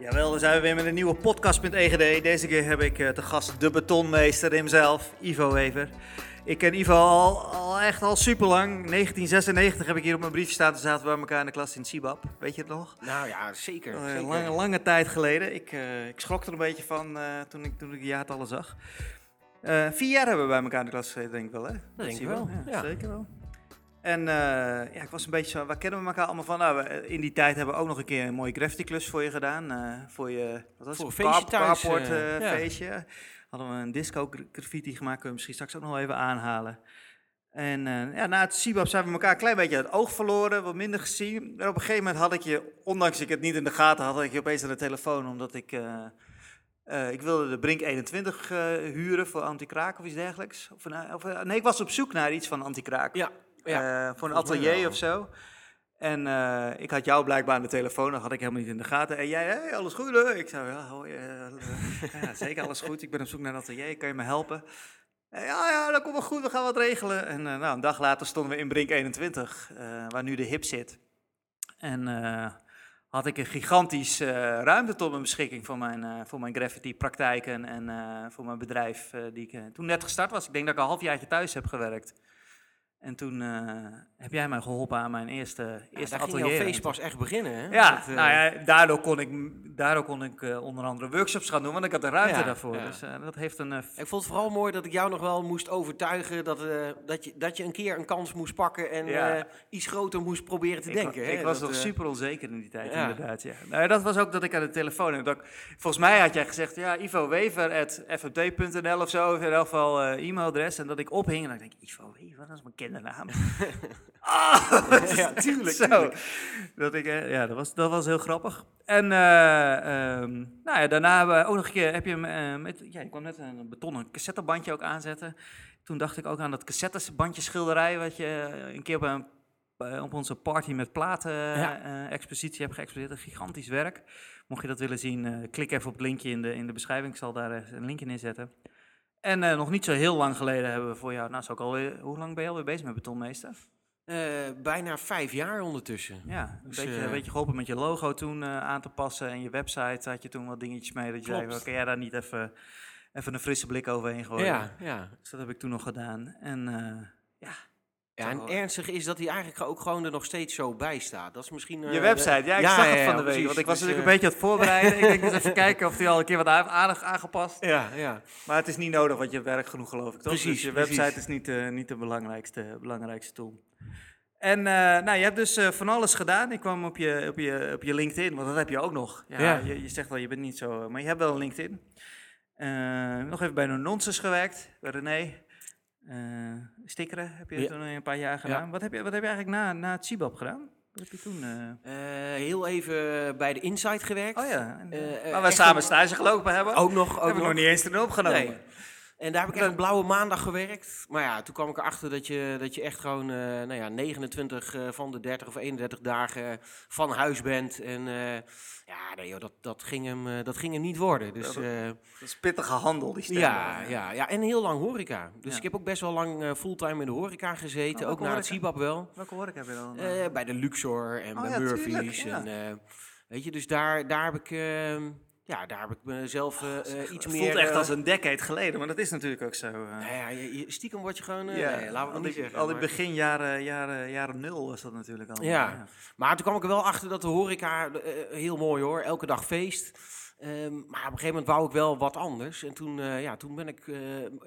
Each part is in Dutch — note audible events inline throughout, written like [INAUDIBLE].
Jawel, we zijn we weer met een nieuwe podcast.egd. Deze keer heb ik eh, te gast de betonmeester hemzelf, Ivo Wever. Ik ken Ivo al, al echt al super lang. 1996 heb ik hier op mijn briefje staan. Toen zaten we bij elkaar in de klas in Sibab. Weet je het nog? Nou ja, zeker. Eh, zeker. lange, lange tijd geleden. Ik, eh, ik schrok er een beetje van toen, ik, toen ik die jaartallen zag. Vier jaar hebben we bij elkaar in de klas gezeten, denk ik wel, hè? Dat denk ik wel, ja. Zeker wel. En eh, ja, ik was een beetje zo, waar kennen we elkaar allemaal van? Nou, we, eh, in die tijd hebben we ook nog een keer een mooie graffiti klus voor je gedaan. eh, voor je, wat was Voor het? een feestje Car- thuis, carport, ja. feestje. Hadden we een disco gra- graffiti gemaakt, kunnen we misschien straks ook nog even aanhalen. En ja, na het Sibab zijn we elkaar een klein beetje uit het oog verloren, wat minder gezien. En op een gegeven moment had ik je, ondanks ik het niet in de gaten had, had ik je opeens aan de telefoon, omdat ik... ik wilde de Brink 21 eh, huren voor anti-kraak of iets dergelijks. Of, een- of, nee, ik was op zoek naar iets van anti-kraak. Ja, ja. Eh, voor een atelier of zo. En eh, ik had jou blijkbaar aan de telefoon, dat had ik helemaal niet in de gaten. En jij, hey, alles goed? hè? Ik zei, ja, hoi, eh, [LAUGHS] ja, zeker alles goed. Ik ben op zoek naar een atelier, kan je me helpen? Ja, ja, dat komt wel goed, we gaan wat regelen. En nou, een dag later stonden we in Brink 21, eh, waar nu de hip zit. En had ik een gigantisch ruimte tot mijn beschikking voor mijn, voor mijn graffiti praktijken en voor mijn bedrijf die ik toen net gestart was. Ik denk dat ik een halfjaartje thuis heb gewerkt. En toen eh, heb jij mij geholpen aan mijn eerste, Ja, eerste daar ging atelier. jouw feest pas echt beginnen, hè? Ja, Dat, eh, nou ja, daardoor kon ik, daardoor kon ik eh, onder andere workshops gaan doen, want ik had de ruimte Ja, daarvoor. ja. Dus dat heeft een... Ik vond het vooral mooi dat ik jou nog wel moest overtuigen dat, dat, je, dat je een keer een kans moest pakken en iets groter moest proberen te ik, denken. wa- hè? ik was Dat, nog super onzeker in die tijd, inderdaad. Ja. Nou, dat was ook dat ik aan de telefoon... en Dat ik, volgens mij had jij gezegd, ja, Ivo Wever at fmt.nl of zo, in ieder geval e-mailadres. En dat ik ophing en dan denk ik, Ivo Wever, dat is mijn [LAUGHS] ah, [LAUGHS] Ja, natuurlijk tuurlijk, zo. Dat, ik, eh, ja, dat, was, dat was heel grappig. En eh, ehm, nou ja, daarna hebben we ook nog een keer, heb je hem, eh, met, ja, je kwam net een betonnen cassettebandje ook aanzetten. Toen dacht ik ook aan dat cassettebandje schilderij, wat je een keer op, een, op onze party met platen Ja. expositie hebt geëxposeerd. Een gigantisch werk. Mocht je dat willen zien, klik even op het linkje in de, in de beschrijving. Ik zal daar een linkje in zetten. En eh, nog niet zo heel lang geleden hebben we voor jou, nou, is ook alweer, hoe lang ben je alweer bezig met betonmeester? eh, bijna vijf jaar ondertussen. Ja, een Dus, beetje, eh, een beetje geholpen met je logo toen aan te passen en je website had je toen wat dingetjes mee. Dat je zei, kan jij daar niet even, even een frisse blik overheen gooien? Ja, ja. Dus dat heb ik toen nog gedaan. En ja, en ernstig is dat hij eigenlijk ook gewoon er nog steeds zo bij staat. Dat is misschien... eh, je website, ja, ik ja, zag ja, het van de week. precies. Want ik was Dus, natuurlijk eh, een beetje aan het voorbereiden. ik denk eens even [LAUGHS] kijken of hij al een keer wat aardig aangepast. Ja, ja. Maar het is niet nodig, want je hebt werk genoeg geloof ik, toch? Precies, dus je precies. website is niet, eh, niet de belangrijkste, belangrijkste tool. En eh, nou, je hebt dus eh, van alles gedaan. Ik kwam op je, op, je, op je LinkedIn, want dat heb je ook nog. Ja, Ja. Je, je zegt wel, je bent niet zo, maar je hebt wel een LinkedIn. Eh, nog even bij No Nonsense gewerkt, bij René. Eh stickeren heb je Ja. toen een paar jaar gedaan. Wat, heb je, wat heb je eigenlijk na, na het Cibab gedaan? Wat heb je toen? eh? Eh, heel even bij de Insight gewerkt. Oh ja, en, waar we samen stage gelopen hebben. Ook nog. Ook hebben we nog niet eens erin opgenomen. Nee. En daar heb ik echt een blauwe maandag gewerkt. Maar ja, toen kwam ik erachter dat je, dat je echt gewoon eh, nou ja, 29 eh, van de 30 of 31 dagen van huis bent. En eh, ja, nee, joh, dat, dat, ging hem, dat ging hem niet worden. Dus, Dat is pittige handel, die stem. ja, ja, ja, en heel lang horeca. Dus Ja. ik heb ook best wel lang fulltime in de horeca gezeten. Oh, ook welke na het? Sibab wel. Welke horeca heb je dan? Bij de Luxor en Oh bij ja, Murphy's. En, weet je, dus daar, daar heb ik... ja, daar heb ik mezelf eh, eh, iets het meer... voelt echt eh, als een decade geleden, maar dat is natuurlijk ook zo. eh. Nou ja, je, stiekem word je gewoon... eh, ja, nee, laten we al het niet die, zeggen. al maar- begin jaren, jaren, jaren nul was dat natuurlijk al. Ja. Maar toen kwam ik er wel achter dat de horeca, eh, heel mooi hoor, elke dag feest. Ehm, maar op een gegeven moment wou ik wel wat anders. En toen, eh, ja, toen ben ik eh,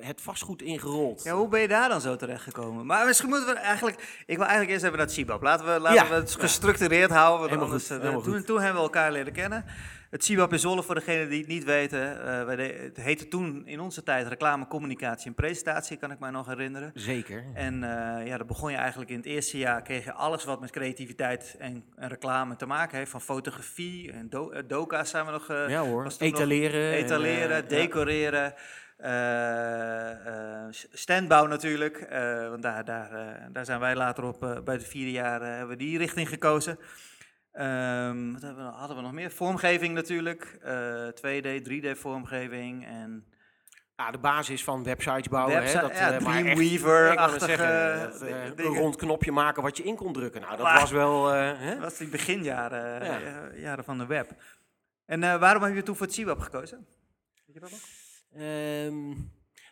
het vastgoed ingerold. Ja, hoe ben je daar dan zo terecht gekomen? Maar misschien moeten we eigenlijk... Ik wil eigenlijk eerst even naar het. Laten we, laten Ja. we het gestructureerd houden. Want Helemaal anders, goed, eh, helemaal toen, goed. toen hebben we elkaar leren kennen. Het Cibab in Zwolle, voor degenen die het niet weten. eh, de- het heette toen in onze tijd reclame, communicatie en presentatie, kan ik mij nog herinneren. Zeker. En eh, ja, dan begon je eigenlijk in het eerste jaar, kreeg je alles wat met creativiteit en, en reclame te maken heeft. Van fotografie en do, eh, doka's zijn we nog... ja hoor, nog etaleren. en, etaleren, decoreren, standbouw natuurlijk. want daar, daar, daar zijn wij later op, bij het vierde jaar, hebben we die richting gekozen. Ehm, wat we, hadden we nog meer? Vormgeving natuurlijk, eh 2D, 3D vormgeving en ja, de basis van websites bouwen. Website- hè, dat, ja, eh, Dreamweaver-achtige, dat, eh, di- een rond knopje maken wat je in kon drukken. Nou, dat Maar- was wel... eh, hè? dat was die beginjaren Ja. eh, jaren van de web. En eh, waarom heb je toen voor het CWAP gekozen? Weet je dat nog? Ehm,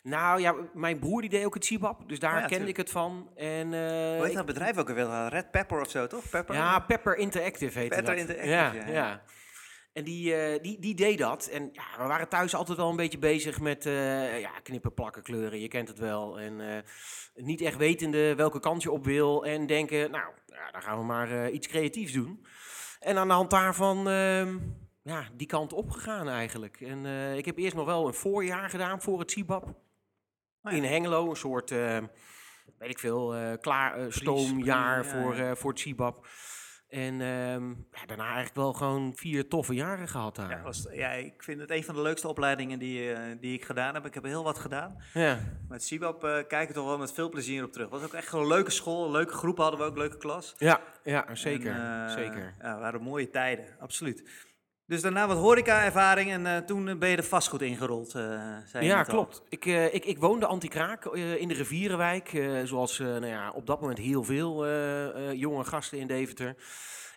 nou ja, mijn broer die deed ook het Sibab, dus daar Oh ja, kende tuurlijk. ik het van. En, eh, Hoe heet dat bedrijf ook alweer? Red Pepper of zo, toch? Pepper? Ja, Pepper Interactive heette Pepper dat. Interactive, ja, ja, ja. ja. En die, eh, die, die deed dat. En ja, we waren thuis altijd wel een beetje bezig met eh, ja, knippen, plakken, kleuren. Je kent het wel. En eh, niet echt wetende welke kant je op wil. En denken, nou, ja, dan gaan we maar eh, iets creatiefs doen. En aan de hand daarvan, ehm, ja, die kant opgegaan eigenlijk. En eh, ik heb eerst nog wel een voorjaar gedaan voor het CIBAP. Ja. In Hengelo, een soort, eh, weet ik veel, eh klaar, eh, stoomjaar voor, eh, voor het CIBAP. En ehm, ja, daarna eigenlijk wel gewoon vier toffe jaren gehad daar. Ja, was, ja, ik vind het een van de leukste opleidingen die, die ik gedaan heb. Ik heb heel wat gedaan. Ja. Met CIBAP eh kijk ik toch wel met veel plezier op terug. Het was ook echt een leuke school, een leuke groep hadden we ook, leuke klas. Ja, ja, zeker. En, zeker. Ja, waren mooie tijden, absoluut. Dus daarna wat horeca-ervaring en eh, toen ben je er vastgoed ingerold, eh zei Ja, klopt. Ik, eh, ik, ik woonde anti-kraak eh, in de Rivierenwijk, eh, zoals eh, nou ja, op dat moment heel veel eh, eh, jonge gasten in Deventer.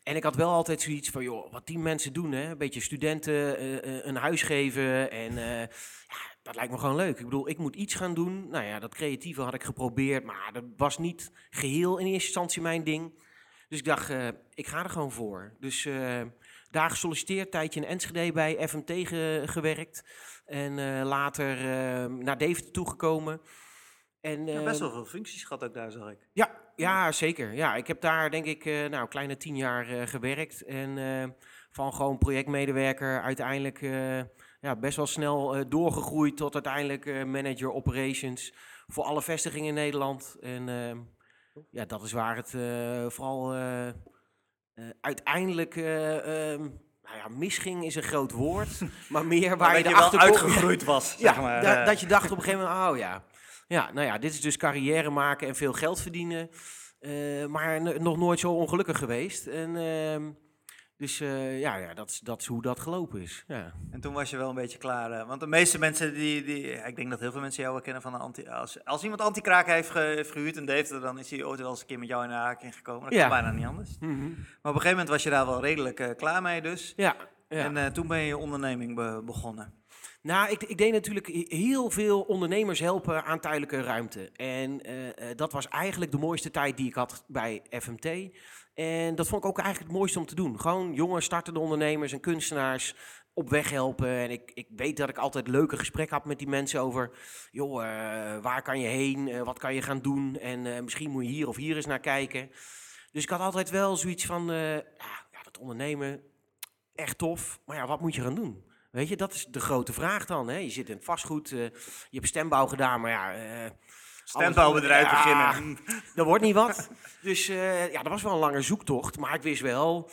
En ik had wel altijd zoiets van, joh, wat die mensen doen, hè? een beetje studenten eh, eh, een huis geven en eh, ja, dat lijkt me gewoon leuk. Ik bedoel, ik moet iets gaan doen. Nou ja, dat creatieve had ik geprobeerd, maar dat was niet geheel in eerste instantie mijn ding. Dus ik dacht, eh, ik ga er gewoon voor. Dus eh, daar gesolliciteerd, tijdje in Enschede bij FMT ge- gewerkt. En eh, later eh, naar Deventer toegekomen. En, Ja, best wel veel functies gehad ook daar, zag ik. ja, ja, zeker. Ja, ik heb daar denk ik eh nou, kleine tien jaar eh, gewerkt. En van gewoon projectmedewerker uiteindelijk ja, best wel snel doorgegroeid tot uiteindelijk manager operations voor alle vestigingen in Nederland. En eh, ja, dat is waar het vooral eh, uiteindelijk... ehm, nou ja, misging is een groot woord, [LAUGHS] maar meer waar je je wel uitgegroeid [LAUGHS] was, ja, zeg maar. da- eh. dat je dacht op een gegeven moment, oh ja. Ja, nou ja, dit is dus carrière maken en veel geld verdienen. maar nog nooit zo ongelukkig geweest. En, ehm, dus eh, ja, ja dat, is, dat is hoe dat gelopen is. Ja. En toen was je wel een beetje klaar. eh, want de meeste mensen die, die ik denk dat heel veel mensen jou wel kennen van de anti. Als, als iemand anti-kraak heeft, ge- heeft gehuurd en Deventer, dan is hij ooit wel eens een keer met jou in de aanraking gekomen. Dat Ja. kan bijna niet anders. Mhm. Maar op een gegeven moment was je daar wel redelijk eh, klaar mee dus. Ja, ja. En toen ben je je onderneming be- begonnen. Nou, ik, ik deed natuurlijk he- heel veel ondernemers helpen aan tijdelijke ruimte. En eh, eh, dat was eigenlijk de mooiste tijd die ik had bij FMT. En dat vond ik ook eigenlijk het mooiste om te doen. Gewoon jonge startende ondernemers en kunstenaars op weg helpen. En ik, ik weet dat ik altijd leuke gesprekken had met die mensen over... joh, eh, waar kan je heen? Wat kan je gaan doen? En misschien moet je hier of hier eens naar kijken. Dus ik had altijd wel zoiets van... ja, dat ondernemen, echt tof. Maar ja, wat moet je gaan doen? Weet je, dat is de grote vraag dan. Hè? Je zit in het vastgoed, eh, je hebt stembouw gedaan, maar ja... eh, Stembouwbedrijf alles- beginnen. dat [LAUGHS] wordt niet wat. Dus eh, ja, dat was wel een lange zoektocht. Maar ik wist wel,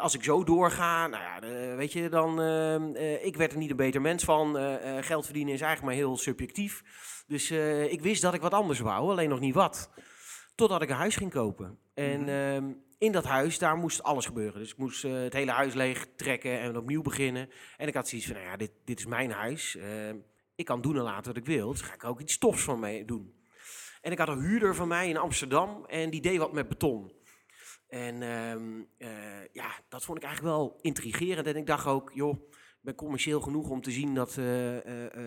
als ik zo doorga, nou ja, weet je, dan... ik werd er niet een beter mens van. Geld verdienen is eigenlijk maar heel subjectief. Dus ik wist dat ik wat anders wou, alleen nog niet wat. Totdat ik een huis ging kopen. En Mhm. ehm, in dat huis, daar moest alles gebeuren. Dus ik moest eh, het hele huis leeg trekken en opnieuw beginnen. En ik had zoiets van, nou ja, dit, dit is mijn huis. Ehm, ik kan doen en laten wat ik wil. Dus ga ik ook iets tofs van mee doen. En ik had een huurder van mij in Amsterdam en die deed wat met beton. En ehm, eh, ja, dat vond ik eigenlijk wel intrigerend. En ik dacht ook, joh, ben commercieel genoeg om te zien dat eh, eh,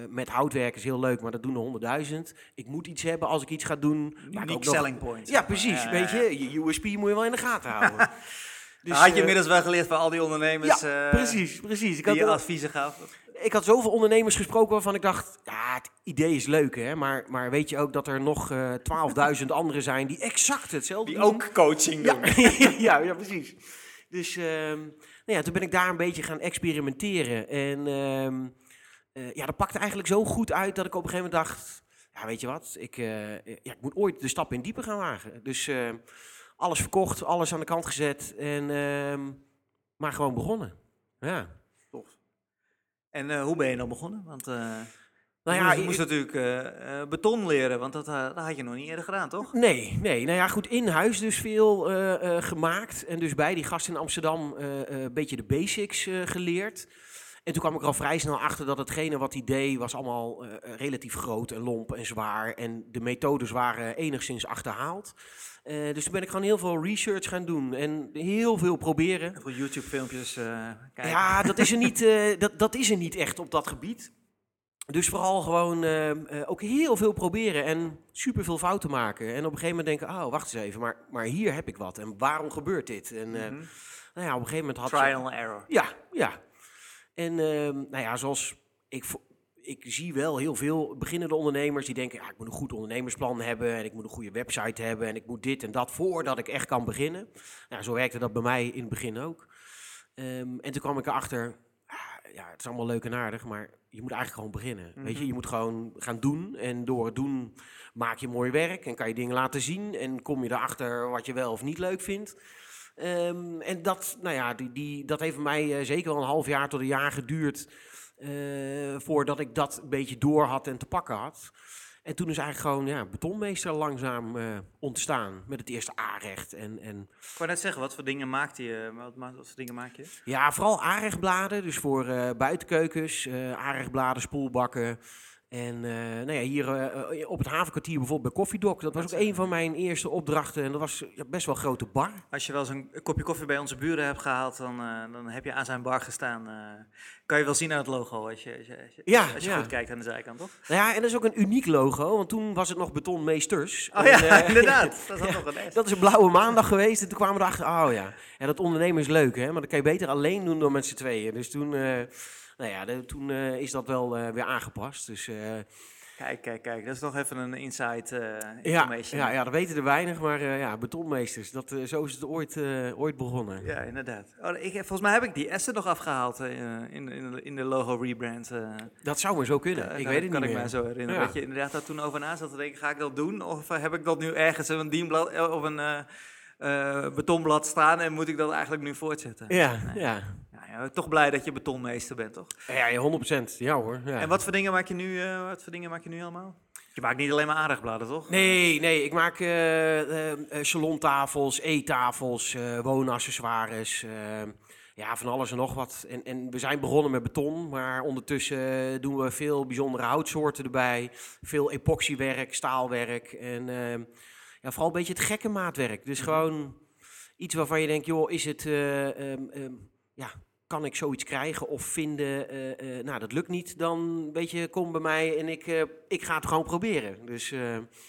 met houtwerk is heel leuk, maar dat doen er honderdduizend. Ik moet iets hebben als ik iets ga doen. nog- selling point. Ja, precies. weet je, je USP moet je wel in de gaten houden. [LAUGHS] Dus, had je inmiddels wel geleerd van al die ondernemers ja, precies, precies. Ik die had, je adviezen gaven. ik had zoveel ondernemers gesproken waarvan ik dacht, ja, het idee is leuk, hè, maar, maar weet je ook dat er nog eh 12.000 [LAUGHS] anderen zijn die exact hetzelfde Die doen? ook coaching doen. Ja, [LAUGHS] ja, ja, precies. Dus ehm, nou ja, toen ben ik daar een beetje gaan experimenteren. En ehm, eh, ja, dat pakte eigenlijk zo goed uit dat ik op een gegeven moment dacht... Ja, weet je wat, ik, eh, ja, ik moet ooit de stap in diepe gaan wagen. Dus ehm, alles verkocht, alles aan de kant gezet en ehm, maar gewoon begonnen. Ja. Tof. En eh, hoe ben je dan begonnen? Want Nou je ja, moest, je ik- moest natuurlijk eh, eh, beton leren, want dat, eh, dat had je nog niet eerder gedaan, toch? Nee, nee. Nou ja, goed, in huis dus veel gemaakt. En dus bij die gast in Amsterdam een beetje de basics geleerd. En toen kwam ik er al vrij snel achter dat hetgene wat hij deed was allemaal relatief groot en lomp en zwaar. En de methodes waren enigszins achterhaald. Dus toen ben ik gewoon heel veel research gaan doen en heel veel proberen. Heel veel YouTube-filmpjes kijken. Ja, dat is, er niet, dat, dat is er niet echt op dat gebied. Dus vooral gewoon eh, eh, ook heel veel proberen en super veel fouten maken. En op een gegeven moment denken, oh, wacht eens even, maar, maar hier heb ik wat. En waarom gebeurt dit? En eh, Mhm. nou ja, op een gegeven moment had Trial and error. Ja, ja. En ehm, nou ja, zoals ik, ik zie wel heel veel beginnende ondernemers die denken, ja, ik moet een goed ondernemersplan hebben en ik moet een goede website hebben en ik moet dit en dat voordat ik echt kan beginnen. Nou, zo werkte dat bij mij in het begin ook. Ehm, en toen kwam ik erachter, ah, ja, het is allemaal leuk en aardig, maar je moet eigenlijk gewoon beginnen. Weet je, je moet gewoon gaan doen en door het doen maak je mooi werk en kan je dingen laten zien en kom je erachter wat je wel of niet leuk vindt. Ehm, en dat, nou ja, die, die, dat heeft mij eh, zeker wel een half jaar tot een jaar geduurd eh, voordat ik dat een beetje door had en te pakken had. En toen is eigenlijk gewoon ja, betonmeester langzaam eh, ontstaan met het eerste A-recht. En, en Ik wou net zeggen, wat voor dingen maakte je? Wat, ma- wat voor dingen maak je? ja, vooral A-rechtbladen, dus voor eh, buitenkeukens, eh A-rechtbladen, spoelbakken. En eh, nou ja, hier eh, op het havenkwartier bijvoorbeeld bij Koffiedok, dat was ook een van mijn eerste opdrachten. En dat was best wel een grote bar. Als je wel eens een kopje koffie bij onze buren hebt gehaald, dan, eh, dan heb je aan zijn bar gestaan. eh, kan je wel zien aan het logo als je, als je, als je, Ja, als je ja. goed kijkt aan de zijkant, toch? Nou ja, en dat is ook een uniek logo, want toen was het nog betonmeesters. Oh En, ja, eh, [LAUGHS] inderdaad. Dat [LAUGHS] nog een. Dat is een blauwe maandag geweest en toen kwamen we erachter, oh ja, ja dat ondernemen is leuk hè, maar dat kan je beter alleen doen met z'n tweeën. Dus toen, eh, nou ja, de- toen eh, is dat wel eh, weer aangepast. Dus eh, Kijk, kijk, kijk. Dat is nog even een insight ja, information. ja, ja, dat weten er weinig, maar ja, betonmeesters, dat, eh, zo is het ooit, ooit begonnen. Ja, inderdaad. Oh, ik, volgens mij heb ik die S nog afgehaald eh, in, in, de- in de logo rebrand. Dat zou maar zo kunnen, Kan- ik kan- weet het kan niet ik meer. me zo herinneren. Ja. Dat je inderdaad daar toen over na zat te denken, ga ik dat doen? Of heb ik dat nu ergens op een, dienblad, op een eh, betonblad staan en moet ik dat eigenlijk nu voortzetten? Ja, ja. Ja, ja, toch blij dat je betonmeester bent, toch? Ja, ja, 100%. Ja hoor. Ja. En wat voor dingen maak je nu, eh, wat voor dingen maak je nu allemaal? Je maakt niet alleen maar aardagbladen, toch? Nee, nee, ik maak eh, salontafels, eettafels, woonaccessoires. ja, van alles en nog wat. En, en we zijn begonnen met beton, maar ondertussen doen we veel bijzondere houtsoorten erbij. Veel epoxywerk, staalwerk en ja, vooral een beetje het gekke maatwerk. Dus gewoon iets waarvan je denkt, joh, is het, eh, ehm, ehm, ja, kan ik zoiets krijgen of vinden? eh, nou, dat lukt niet, dan weet je, kom bij mij en ik, ik ga het gewoon proberen. Dus...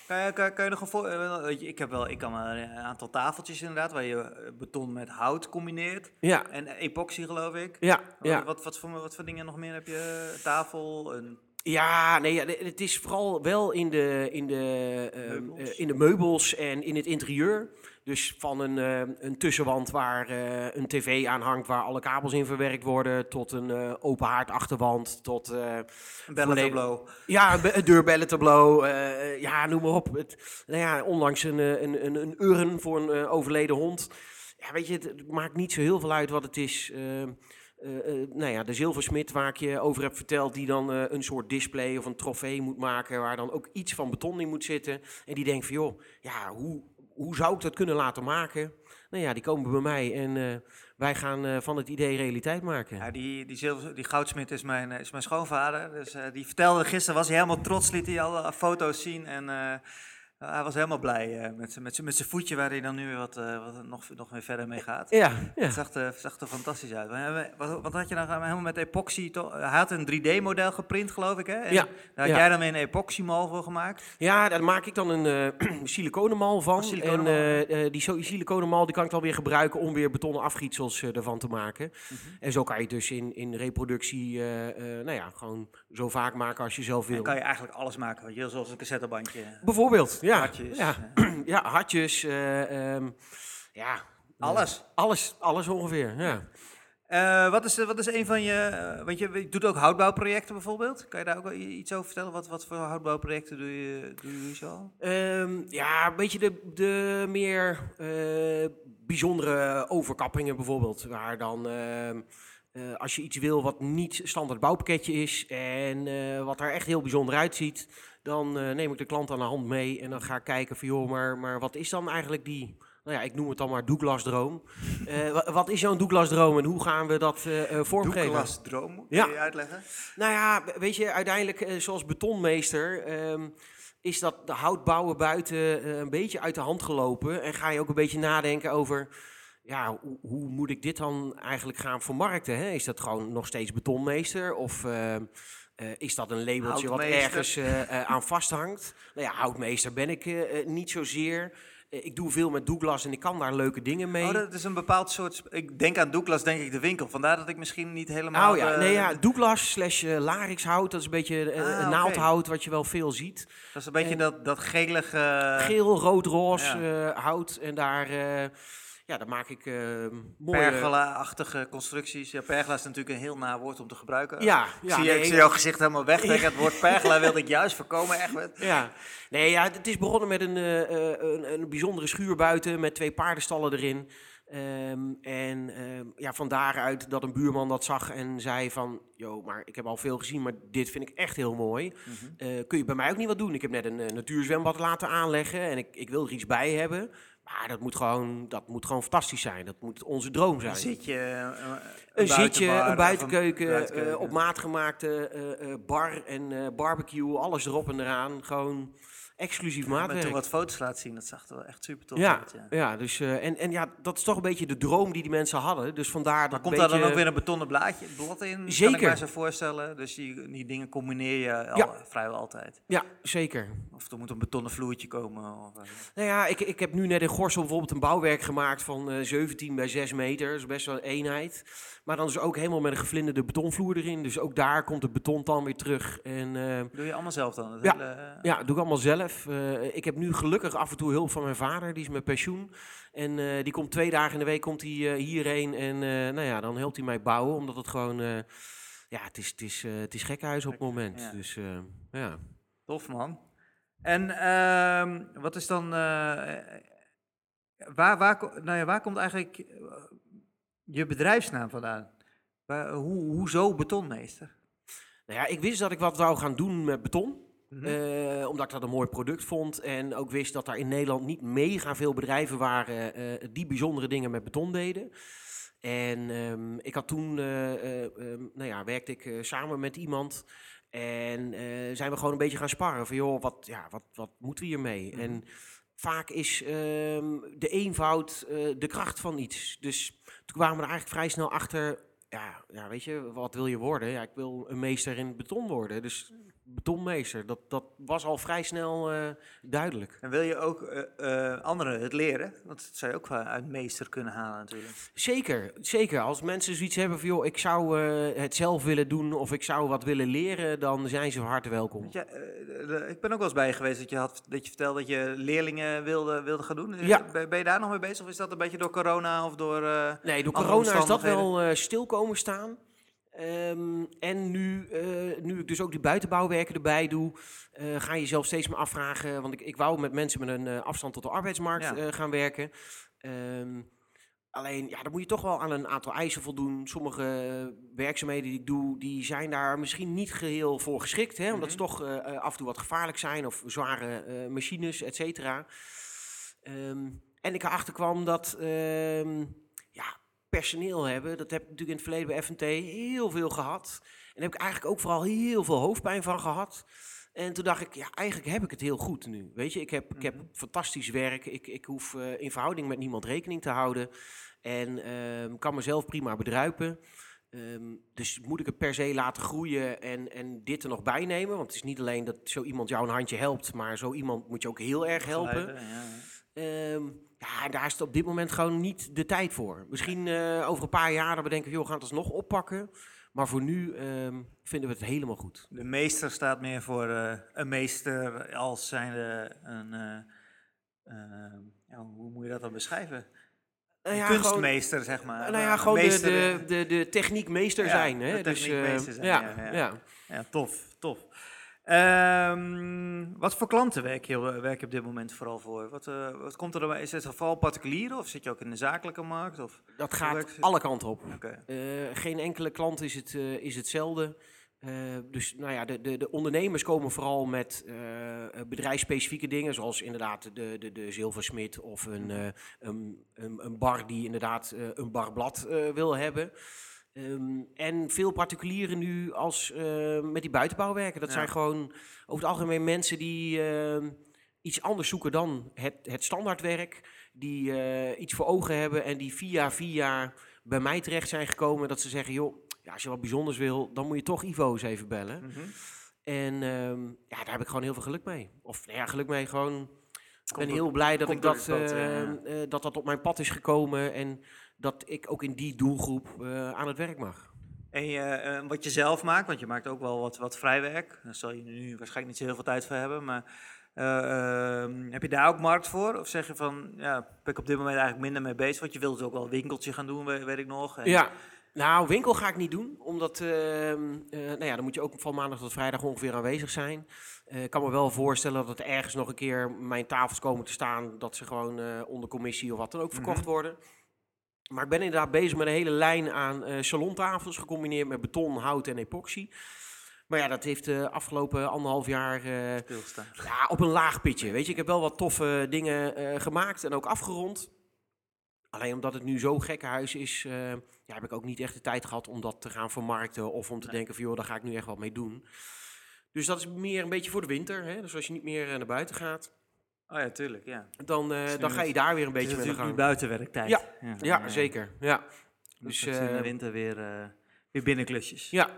Kan je, kan, kan je nog een voor, weet je, ik heb wel, ik kan wel een aantal tafeltjes inderdaad, waar je beton met hout combineert. Ja, En epoxy geloof ik. ja, Wat, ja. wat, wat, voor, wat voor dingen nog meer heb je? Tafel, een... Ja, nee, ja, het is vooral wel in de, in, de, ehm, Meubels. eh, in de meubels en in het interieur. Dus van een, eh, een tussenwand waar eh, een tv aan hangt, waar alle kabels in verwerkt worden, tot een eh, open haardachterwand, tot eh, Een bellentableau. ja, een, een deurbellentableau, ja, noem maar op. Het, nou ja, onlangs een, een, een, een urn voor een overleden hond. Ja, weet je, het, het maakt niet zo heel veel uit wat het is. Eh, eh, nou ja, de zilversmid waar ik je over heb verteld, die dan eh, een soort display of een trofee moet maken, waar dan ook iets van beton in moet zitten. En die denkt van, joh, ja, hoe, hoe zou ik dat kunnen laten maken? Nou ja, die komen bij mij en wij gaan van het idee realiteit maken. Ja, die, die, die goudsmid is mijn, is mijn schoonvader. Dus die vertelde gisteren, was hij helemaal trots, liet hij alle foto's zien. En hij was helemaal blij eh, met zijn met met voetje, waar hij dan nu weer wat, eh, wat nog, nog weer verder mee gaat. Ja, ja. Het zag er, zag er fantastisch uit. Eh, Wat, wat had je nou helemaal met epoxy? Hij had een 3D-model geprint, geloof ik, hè? En Ja, Daar had ja. jij dan weer een epoxymal voor gemaakt. Ja, daar maak ik dan een eh [CLEARS THROAT] siliconenmal van. Oh. En die siliconenmal die kan ik dan weer gebruiken om weer betonnen afgietsels ervan te maken. Mhm. En zo kan je dus in, in reproductie, nou ja, gewoon zo vaak maken als je zelf wil. Dan kan je eigenlijk alles maken, weet je, zoals een cassettebandje. Bijvoorbeeld, ja. Hartjes, Ja, [CLEARS THROAT] ja hartjes. eh, ehm, ja. Alles. Alles, alles ongeveer, ja. Eh, wat, is, wat is een van je, eh, want je doet ook houtbouwprojecten bijvoorbeeld. Kan je daar ook iets over vertellen? Wat, wat voor houtbouwprojecten doe je, doe je zo? Ehm, ja, een beetje de, de meer eh, bijzondere overkappingen bijvoorbeeld. Waar dan, eh, als je iets wil wat niet standaard bouwpakketje is en eh, wat er echt heel bijzonder uitziet, dan eh, neem ik de klant aan de hand mee en dan ga ik kijken van joh, maar, maar wat is dan eigenlijk die nou ja, ik noem het dan maar Douglas-droom. Wa- wat is jouw Douglas-droom en hoe gaan we dat vormgeven? Douglas Droom, kun Ja. je uitleggen? Nou ja, weet je, uiteindelijk, zoals betonmeester, ehm, is dat de houtbouwen buiten een beetje uit de hand gelopen. En ga je ook een beetje nadenken over, ja, hoe, hoe moet ik dit dan eigenlijk gaan vermarkten? Hè? Is dat gewoon nog steeds betonmeester? Of eh, eh, is dat een labeltje wat ergens eh, aan vasthangt? Nou ja, houtmeester ben ik niet zozeer. Ik doe veel met Douglas en ik kan daar leuke dingen mee. Oh, dat is een bepaald soort... Ik denk aan Douglas, denk ik de winkel. Vandaar dat ik misschien niet helemaal... Oh ja, nee, ja, Douglas slash larixhout, dat is een beetje Ah, een naaldhout wat je wel veel ziet. Dat is een beetje En- dat, dat gelige... Geel, rood, roze ja. hout en daar, ja, daar maak ik eh mooie... Pergola-achtige constructies. Ja, pergola is natuurlijk een heel na woord om te gebruiken. Ja, ik, ja, zie, nee, ik zie jouw gezicht helemaal wegtrekken. [LAUGHS] Het woord pergola wilde ik juist voorkomen, echt. Ja, nee, ja, het is begonnen met een, eh, eh, een, een bijzondere schuur buiten met twee paardenstallen erin. Ehm, en ehm, ja, van daaruit dat een buurman dat zag en zei van... Yo, maar ik heb al veel gezien, maar dit vind ik echt heel mooi. Mhm. Eh, kun je bij mij ook niet wat doen? Ik heb net een natuurzwembad laten aanleggen en ik, ik wil er iets bij hebben. Maar dat moet, gewoon, dat moet gewoon fantastisch zijn. Dat moet onze droom zijn. Een zitje, een, Een zitje, een buitenkeuken, buitenkeuken. eh, op maat gemaakte eh, eh, bar en eh, barbecue, alles erop en eraan. Gewoon exclusief maar maatwerk. toen wat foto's laat zien, dat zag er wel echt super tof ja, uit. Ja. ja, dus, eh, en, en ja, dat is toch een beetje de droom die die mensen hadden. Dus vandaar Maar dat komt beetje, daar dan ook weer een betonnen blaadje, blad in? Kan ik Zeker. mij zo voorstellen. Dus die, die dingen combineer je al, Ja. vrijwel altijd. Ja, zeker. Of er moet een betonnen vloertje komen. Of, eh, Nou ja, ik, ik heb nu net in Gorsel bijvoorbeeld een bouwwerk gemaakt van eh 17 bij 6 meter. Dat is best wel een eenheid. Maar dan is ook helemaal met een gevlinderde betonvloer erin. Dus ook daar komt het beton dan weer terug. En eh, doe je allemaal zelf dan? Het Ja. hele, eh, Ja, doe ik allemaal zelf. Eh, ik heb nu gelukkig af en toe hulp van mijn vader, die is met pensioen. En die komt twee dagen in de week komt hij, hierheen en nou ja, dan helpt hij mij bouwen, omdat het gewoon, ja, het is, het is, het is gekhuis op het moment. ja. Dus ja. Tof man. En ehm, wat is dan. waar, waar, nou ja, waar komt eigenlijk je bedrijfsnaam vandaan? Hoe, hoezo betonmeester? Nou ja, ik wist dat ik wat zou gaan doen met beton. Mhm. Eh, omdat ik dat een mooi product vond. En ook wist dat er in Nederland niet mega veel bedrijven waren eh, die bijzondere dingen met beton deden. En ehm, ik had toen, eh, eh, ehm, nou ja, werkte ik samen met iemand. En zijn we gewoon een beetje gaan sparren. Van joh, wat, ja, wat, wat moeten we hiermee? Mhm. En vaak is ehm, de eenvoud de kracht van iets. Dus toen kwamen we er eigenlijk vrij snel achter. Ja, ja, weet je, wat wil je worden? Ja, ik wil een meester in beton worden. Dus betonmeester, dat, dat was al vrij snel eh, duidelijk. En wil je ook eh, eh, anderen het leren? Want dat zou je ook uit meester kunnen halen natuurlijk. Zeker, zeker. Als mensen zoiets hebben van, joh, ik zou het zelf willen doen of ik zou wat willen leren, dan zijn ze van harte welkom. Ja, ik ben ook wel eens bij je geweest dat je, had, dat je vertelde dat je leerlingen wilde, wilde gaan doen. Is Ja. Ben, ben je daar nog mee bezig of is dat een beetje door corona of door... Nee, door corona is dat wel stil komen staan. Ehm, en nu, eh, nu ik dus ook die buitenbouwwerken erbij doe, eh, ga je zelf steeds meer afvragen. Want ik, ik wou met mensen met een eh, afstand tot de arbeidsmarkt Ja. gaan werken. Ehm, alleen, ja, dan moet je toch wel aan een aantal eisen voldoen. Sommige werkzaamheden die ik doe, die zijn daar misschien niet geheel voor geschikt. Hè, omdat ze Mhm. toch af en toe wat gevaarlijk zijn of zware machines, et cetera. Ehm, en ik erachter kwam dat personeel hebben, dat heb ik natuurlijk in het verleden bij FNT heel veel gehad. En daar heb ik eigenlijk ook vooral heel veel hoofdpijn van gehad. En toen dacht ik, ja, eigenlijk heb ik het heel goed nu. Weet je, ik heb, ik heb Mhm. fantastisch werk. Ik, ik hoef eh, in verhouding met niemand rekening te houden. En ehm, kan mezelf prima bedruipen. Ehm, dus moet ik het per se laten groeien en, en dit er nog bij nemen? Want het is niet alleen dat zo iemand jou een handje helpt, maar zo iemand moet je ook heel erg helpen. ja. Ehm, ja, daar is het op dit moment gewoon niet de tijd voor. Misschien eh, over een paar jaar dat we joh, we gaan het alsnog oppakken. Maar voor nu ehm, vinden we het helemaal goed. De meester staat meer voor eh, een meester als zijnde een... eh, ja, hoe moet je dat dan beschrijven? Nou Een ja, gewoon- kunstmeester, zeg maar. Nou ja, gewoon de, de, de, de techniekmeester Ja, zijn. Hè? de dus, techniekmeester zijn, ja. Ja, tof, Ehm, wat voor klanten werk je, werk je op dit moment vooral voor? Wat, eh, wat komt er? Is het vooral particulieren of zit je ook in de zakelijke markt? Of? Dat gaat werkt alle kanten op. Eh, geen enkele klant is, het, eh, is hetzelfde. Dus nou ja, de, de, de ondernemers komen vooral met bedrijfsspecifieke dingen, zoals inderdaad de, de, de zilversmid of een, eh, een, een, een bar die inderdaad een barblad wil hebben. Ehm, en veel particulieren nu als eh, met die buitenbouw werken. Dat Ja. zijn gewoon over het algemeen mensen die ehm, iets anders zoeken dan het, het standaardwerk. Die eh, iets voor ogen hebben en die via via bij mij terecht zijn gekomen. Dat ze zeggen, joh, ja, als je wat bijzonders wil, dan moet je toch Ivo eens even bellen. Mhm. En ehm, ja, daar heb ik gewoon heel veel geluk mee. Of nou ja, geluk mee gewoon. Ik ben heel blij dat ik dat, ja, eh, dat dat op mijn pad is gekomen. En dat ik ook in die doelgroep eh, aan het werk mag. En je, eh, wat je zelf maakt, want je maakt ook wel wat, wat vrijwerk. Daar zal je nu waarschijnlijk niet zo heel veel tijd voor hebben. Maar eh, ehm, heb je daar ook markt voor? Of zeg je van, ja, ben ik op dit moment eigenlijk minder mee bezig? Want je wilt ook wel een winkeltje gaan doen, weet, weet ik nog. En- Ja, nou, winkel ga ik niet doen. Omdat, ehm, eh, nou ja, dan moet je ook van maandag tot vrijdag ongeveer aanwezig zijn. Ik kan me wel voorstellen dat er ergens nog een keer mijn tafels komen te staan. Dat ze gewoon onder commissie of wat dan ook verkocht Mhm. worden. Maar ik ben inderdaad bezig met een hele lijn aan eh, salontafels. Gecombineerd met beton, hout en epoxy. Maar ja, dat heeft de afgelopen anderhalf jaar eh, Stilstaan. ja, op een laag pitje. Weet je, ik heb wel wat toffe dingen eh, gemaakt en ook afgerond. Alleen omdat het nu zo gekkenhuis is, eh, ja, heb ik ook niet echt de tijd gehad om dat te gaan vermarkten. Of om te Nee. denken van, joh, daar ga ik nu echt wat mee doen. Dus dat is meer een beetje voor de winter. Hè? Dus als je niet meer eh, naar buiten gaat, Oh ja, tuurlijk, ja. dan, eh, is dan ga je daar weer een beetje mee natuurlijk gaan. buitenwerktijd. Ja, Ja, eh, zeker. Ja. Dus Dus, in de eh, winter weer, eh, weer binnenklusjes. ja,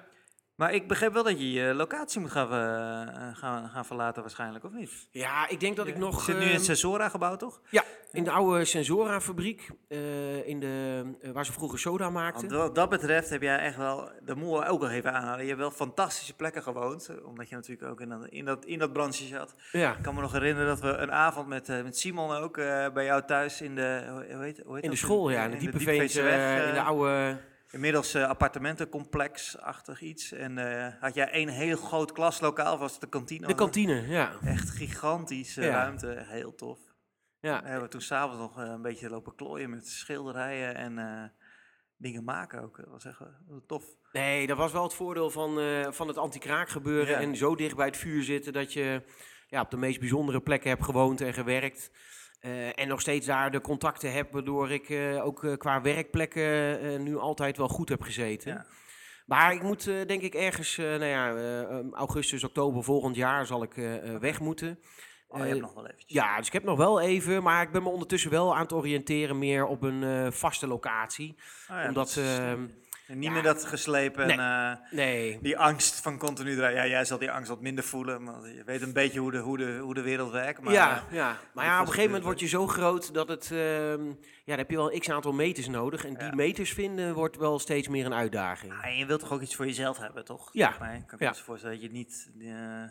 Maar ik begrijp wel dat je je locatie moet gaan, eh, gaan, gaan verlaten waarschijnlijk, of niet? ja, ik denk dat ik Je nog... zit nu in het ehm, Sensora-gebouw, toch? ja, in de oude Sensora-fabriek, eh, in de, eh, waar ze vroeger soda Want maakten. wat dat betreft heb jij echt wel, moeten we ook nog even aanhalen, je hebt wel fantastische plekken gewoond. eh, Omdat je natuurlijk ook in dat, in dat, in dat branche zat. Ja, Ik kan me nog herinneren dat we een avond met, eh, met Simon ook eh, bij jou thuis in de, hoe heet, hoe heet in de school, ja. In de diepe Diepeveense Veense, weg, in de eh, oude... Inmiddels eh, appartementencomplex-achtig iets. En eh, had jij één heel groot klaslokaal, was het de kantine? De kantine, ja. Echt gigantische Ja. ruimte, heel tof. ja. Daar hebben we toen s'avonds nog eh, een beetje lopen klooien met schilderijen en dingen maken ook. Dat was echt tof. Nee, dat was wel het voordeel van, van het anti-kraak gebeuren Ja. en zo dicht bij het vuur zitten dat je ja, op de meest bijzondere plekken hebt gewoond en gewerkt. Eh, en nog steeds daar de contacten heb, waardoor ik eh, ook eh, qua werkplekken nu altijd wel goed heb gezeten. Ja. Maar ik moet denk ik ergens, nou ja, eh, eh, augustus, oktober volgend jaar zal ik weg moeten. Oh, je hebt nog wel eventjes. Ja, dus ik heb nog wel even, maar ik ben me ondertussen wel aan het oriënteren meer op een vaste locatie. Oh ja, omdat, dat is slim. ehm, En niet ja. meer dat geslepen Nee. en eh, nee, die angst van continu draaien. Ja, jij zal die angst wat minder voelen, want je weet een beetje hoe de, hoe de, hoe de wereld werkt. Maar, ja, eh, ja, maar ja, op een gegeven moment word je zo groot dat het, ehm, ja, dan heb je wel een x aantal meters nodig. En die Ja. meters vinden wordt wel steeds meer een uitdaging. ja, en je wilt toch ook iets voor jezelf hebben, toch? Ja, mij kan ik me ja. eens voorstellen dat je niet eh,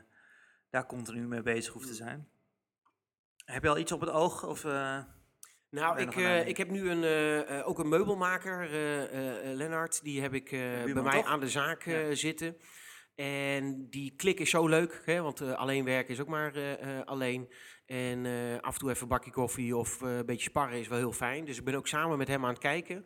daar continu mee bezig hoeft te zijn. Heb je al iets op het oog? Of, Nou, ik, eh, ik heb nu een, eh, eh, ook een meubelmaker, Lennart, die heb ik bij mij toch? aan de zaak Ja. zitten. En die klik is zo leuk, hè, want alleen werken is ook maar alleen. En af en toe even een bakje koffie of een beetje sparren is wel heel fijn. Dus ik ben ook samen met hem aan het kijken.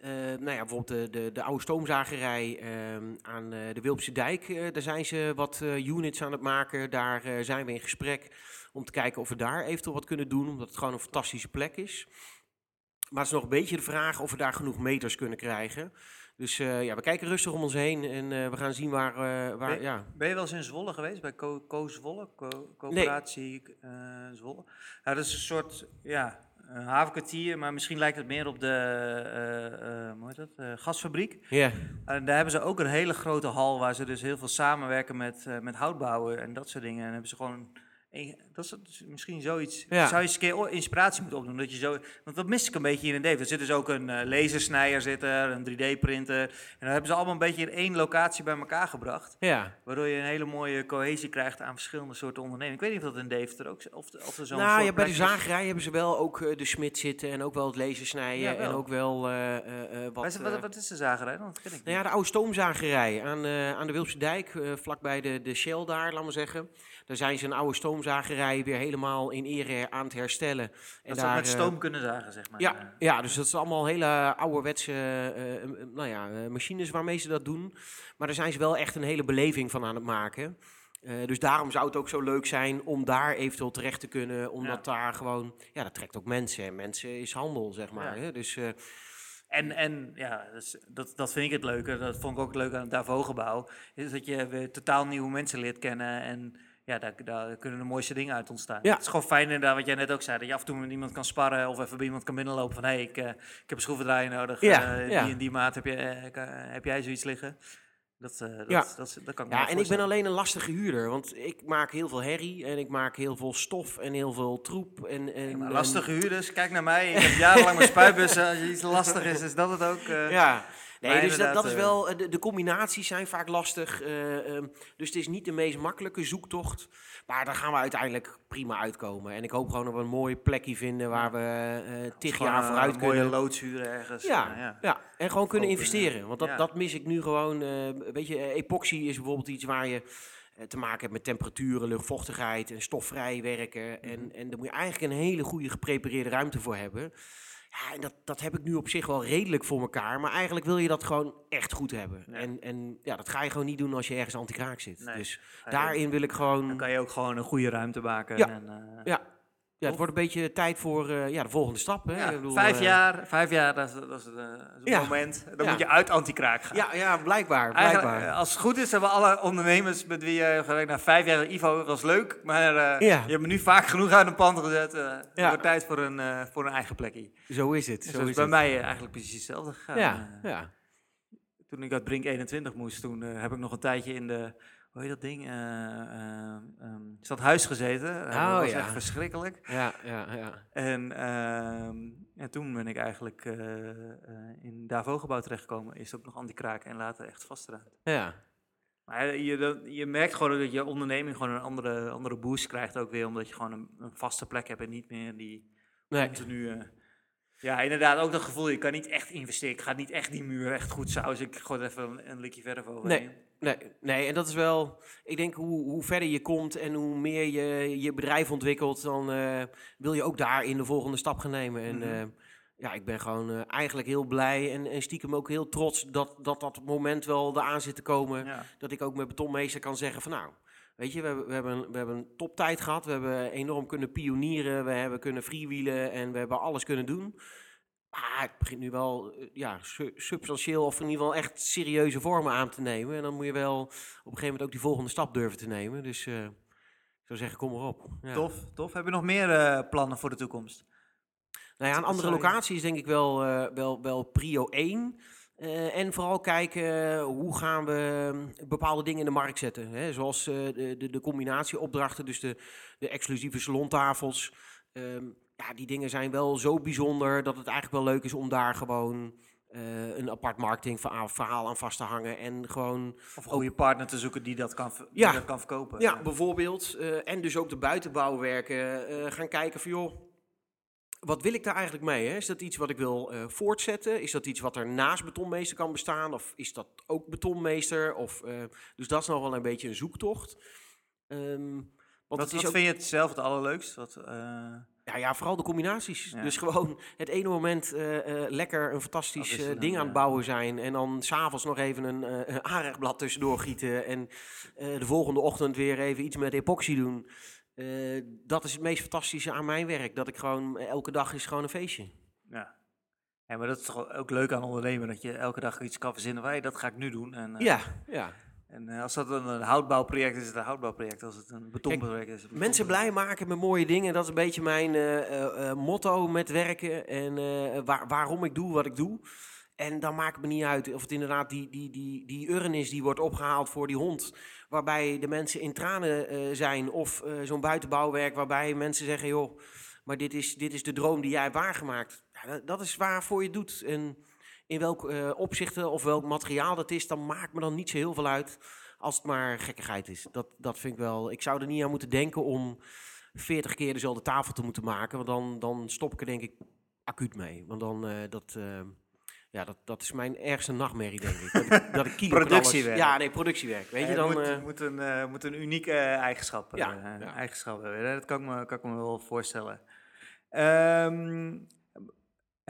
Eh, nou ja, bijvoorbeeld de, de, de oude stoomzagerij ehm, aan eh, de Wilpse Dijk. eh, daar zijn ze wat units aan het maken. Daar zijn we in gesprek om te kijken of we daar eventueel wat kunnen doen. Omdat het gewoon een fantastische plek is. Maar het is nog een beetje de vraag of we daar genoeg meters kunnen krijgen. Dus ja, we kijken rustig om ons heen en we gaan zien waar... eh, waar Ben- ja. Ben je wel eens in Zwolle geweest, bij Co, Co Zwolle, Co, Coöperatie Zwolle? Nou, dat is een soort, ja, een havenkwartier, maar misschien lijkt het meer op de, eh, eh, hoe heet dat, eh, gasfabriek. Ja, En daar hebben ze ook een hele grote hal waar ze dus heel veel samenwerken met, eh, met houtbouwen en dat soort dingen. En hebben ze gewoon, dat is dus misschien zoiets, Ja. zou je eens een keer inspiratie moeten opdoen. Dat je zo, want dat mis ik een beetje hier in Deventer. Er zit dus ook een eh, lasersnijer, zit er, een 3D-printer. En dan hebben ze allemaal een beetje in één locatie bij elkaar gebracht. ja. Waardoor je een hele mooie cohesie krijgt aan verschillende soorten ondernemingen. Ik weet niet of dat in Deventer ook of, of er zo'n nou ja, bij de is. zagerij hebben ze wel ook eh, de smid zitten en ook wel het lasersnijden Ja, wel. en ook wel eh, Wat, wat... wat, wat is de zagerij dan? Dat ken ik niet. Nou ja, de oude stoomzagerij aan, aan de Wilpse Dijk, vlakbij de, de Shell daar, laat maar zeggen. Daar zijn ze een oude stoomzagerij weer helemaal in ere aan het herstellen. Dat ze ook met eh, stoom kunnen zagen, zeg maar. ja, ja, dus dat zijn allemaal hele ouderwetse eh, nou ja, machines waarmee ze dat doen. Maar daar zijn ze wel echt een hele beleving van aan het maken. Dus daarom zou het ook zo leuk zijn om daar eventueel terecht te kunnen. Omdat daar gewoon, ja, dat trekt ook mensen. En mensen is handel, zeg maar. Ja. Hè? Dus En, en ja, dus dat, dat vind ik het leuke. Dat vond ik ook leuk aan het Davo-gebouw. Is dat je weer totaal nieuwe mensen leert kennen. En ja, daar, daar kunnen de mooiste dingen uit ontstaan. Ja. Het is gewoon fijn inderdaad, wat jij net ook zei. Dat je af en toe met iemand kan sparren. Of even bij iemand kan binnenlopen van... Hé, hey, ik, eh, ik heb een schroevendraaier nodig. Ja, Eh, ja. Die en die maat heb, je, eh, kan- heb jij zoiets liggen. Dat, dat, Ja. dat, dat, dat kan ik ja, en ik ben alleen een lastige huurder. Want ik maak heel veel herrie en ik maak heel veel stof en heel veel troep. En, en, en- lastige huurders, kijk naar mij. Ik heb jarenlang mijn spuitbussen. Als je iets lastig is, is dat het ook. Ja, nee, dus dat, dat is inderdaad, wel, eh, de, de combinaties zijn vaak lastig. eh, ehm, dus het is niet de meest makkelijke zoektocht. Maar daar gaan we uiteindelijk prima uitkomen. En ik hoop gewoon dat we een mooi plekje vinden waar we eh tig jaar een vooruit mooie kunnen. loodshuren ergens. Ja, eh, ja. en gewoon kunnen eh, investeren. Want dat, dat mis ik nu gewoon. eh weet je, eh, epoxy is bijvoorbeeld iets waar je eh, te maken hebt met temperaturen, luchtvochtigheid en stofvrij werken. En, Mhm. en daar moet je eigenlijk een hele goede geprepareerde ruimte voor hebben. Ja, en dat, dat heb ik nu op zich wel redelijk voor elkaar. Maar eigenlijk wil je dat gewoon echt goed hebben. En, en ja, dat ga je gewoon niet doen als je ergens anti-kraak zit. Nee. Dus Ja, daarin wil ik gewoon... Dan kan je ook gewoon een goede ruimte maken. Ja. En, eh, Ja, ja, het wordt een beetje tijd voor eh, ja, de volgende stap. Hè? ja, bedoel, vijf, eh, jaar, vijf jaar, dat is, dat is, eh, Ja. moment. Dan Ja. moet je uit anti-kraak gaan. Ja, ja, blijkbaar. Blijkbaar. als het goed is, hebben alle ondernemers met wie je gewerkt na vijf jaar Ivo was leuk, maar Ja. je hebt me nu vaak genoeg uit een pand gezet. Het wordt tijd voor een, voor een eigen plekje. Zo is het. Dus Zo is is bij het. mij eigenlijk precies hetzelfde gegaan. Ja, ja. Toen ik uit Brink 21 moest, toen heb ik nog een tijdje in de, hoe heet dat ding, eh, ehm, stadhuis gezeten. Eh, Oh, dat was ja. echt verschrikkelijk. Ja, ja, ja. En, ehm, en toen ben ik eigenlijk eh, eh, in Davo-gebouw terechtgekomen. Is ook nog anti-kraak en later echt vastgeraakt. ja. Maar je, dat- je merkt gewoon dat je onderneming gewoon een andere, andere boost krijgt ook weer. Omdat je gewoon een, een vaste plek hebt en niet meer die Nee. continu... eh, ja, inderdaad, ook dat gevoel, je kan niet echt investeren. Ik ga niet echt die muur echt goed sausen. Ik gooi er even een, een likje verf over. Nee. Nee, nee, en dat is wel. Ik denk hoe, hoe verder je komt en hoe meer je je bedrijf ontwikkelt, dan eh, wil je ook daarin de volgende stap gaan nemen. En Mhm. eh, ja, ik ben gewoon eh, eigenlijk heel blij en, en stiekem ook heel trots dat, dat dat moment wel eraan zit te komen. Ja. Dat ik ook met betonmeester kan zeggen van nou, weet je, we hebben, we hebben, een- we hebben een toptijd gehad. We hebben enorm kunnen pionieren, we hebben kunnen freewheelen en we hebben alles kunnen doen. Maar het begint nu wel eh, ja, su- substantieel of in ieder geval echt serieuze vormen aan te nemen. En dan moet je wel op een gegeven moment ook die volgende stap durven te nemen. Dus eh, ik zou zeggen, kom maar op. Ja. Tof, tof. Heb je nog meer eh, plannen voor de toekomst? Nou ja, een andere locatie is denk ik wel, eh, wel, wel prio 1. Eh, en vooral kijken hoe gaan we eh, bepaalde dingen in de markt zetten. Hè? Zoals de, de, de combinatieopdrachten, dus de, de exclusieve salontafels. Ehm, ja, die dingen zijn wel zo bijzonder dat het eigenlijk wel leuk is om daar gewoon eh, een apart marketingverhaal aan vast te hangen. En gewoon Of een goede partner te zoeken die dat kan, ver- die Ja. dat kan verkopen? Ja, bijvoorbeeld. eh, en dus ook de buitenbouwwerken eh, gaan kijken van joh, wat wil ik daar eigenlijk mee? Hè? Is dat iets wat ik wil voortzetten? Is dat iets wat er naast betonmeester kan bestaan? Of is dat ook betonmeester? Of, dus dat is nog wel een beetje een zoektocht. Want Wat, het is wat ook, vind je het zelf het allerleukst? Wat, ja, vooral de combinaties. Ja. Dus gewoon het ene moment eh, eh, lekker een fantastisch eh, ding aan het bouwen zijn. En dan s'avonds nog even een, een aanrechtblad tussendoor gieten. En de volgende ochtend weer even iets met epoxy doen. Dat is het meest fantastische aan mijn werk. Dat ik gewoon elke dag is gewoon een feestje. ja. ja, maar dat is toch ook leuk aan ondernemen. Dat je elke dag iets kan verzinnen. Wij, dat ga ik nu doen. En, Ja, ja. En eh, als dat een, een houtbouwproject is, is het een houtbouwproject. Als het een betonproject is, is het een Mensen blij maken met mooie dingen. Dat is een beetje mijn eh, eh, motto met werken. En waar- waarom ik doe wat ik doe. En dan maakt het me niet uit of het inderdaad die, die, die, die urn is die wordt opgehaald voor die hond. Waarbij de mensen in tranen zijn. Of zo'n buitenbouwwerk waarbij mensen zeggen: joh, maar dit is, dit is de droom die jij hebt waargemaakt. Ja, dat, dat is waarvoor je het doet. En in welk opzichten of welk materiaal dat is, dan maakt me dan niet zo heel veel uit. Als het maar gekkigheid is. Dat, dat vind ik wel. Ik zou er niet aan moeten denken om 40 keer dezelfde tafel te moeten maken. Want dan, dan stop ik er denk ik acuut mee. Want dan, eh, dat, eh, ja, dat, dat is mijn ergste nachtmerrie, denk ik. Dat ik, [LAUGHS] dat ik Productiewerk. Ja, nee, productiewerk. Weet je, dan... moet, moet, een, eh, moet een unieke eigenschap, Ja, ja. eigenschap hebben. Dat kan ik me, kan ik me wel voorstellen. Ehm,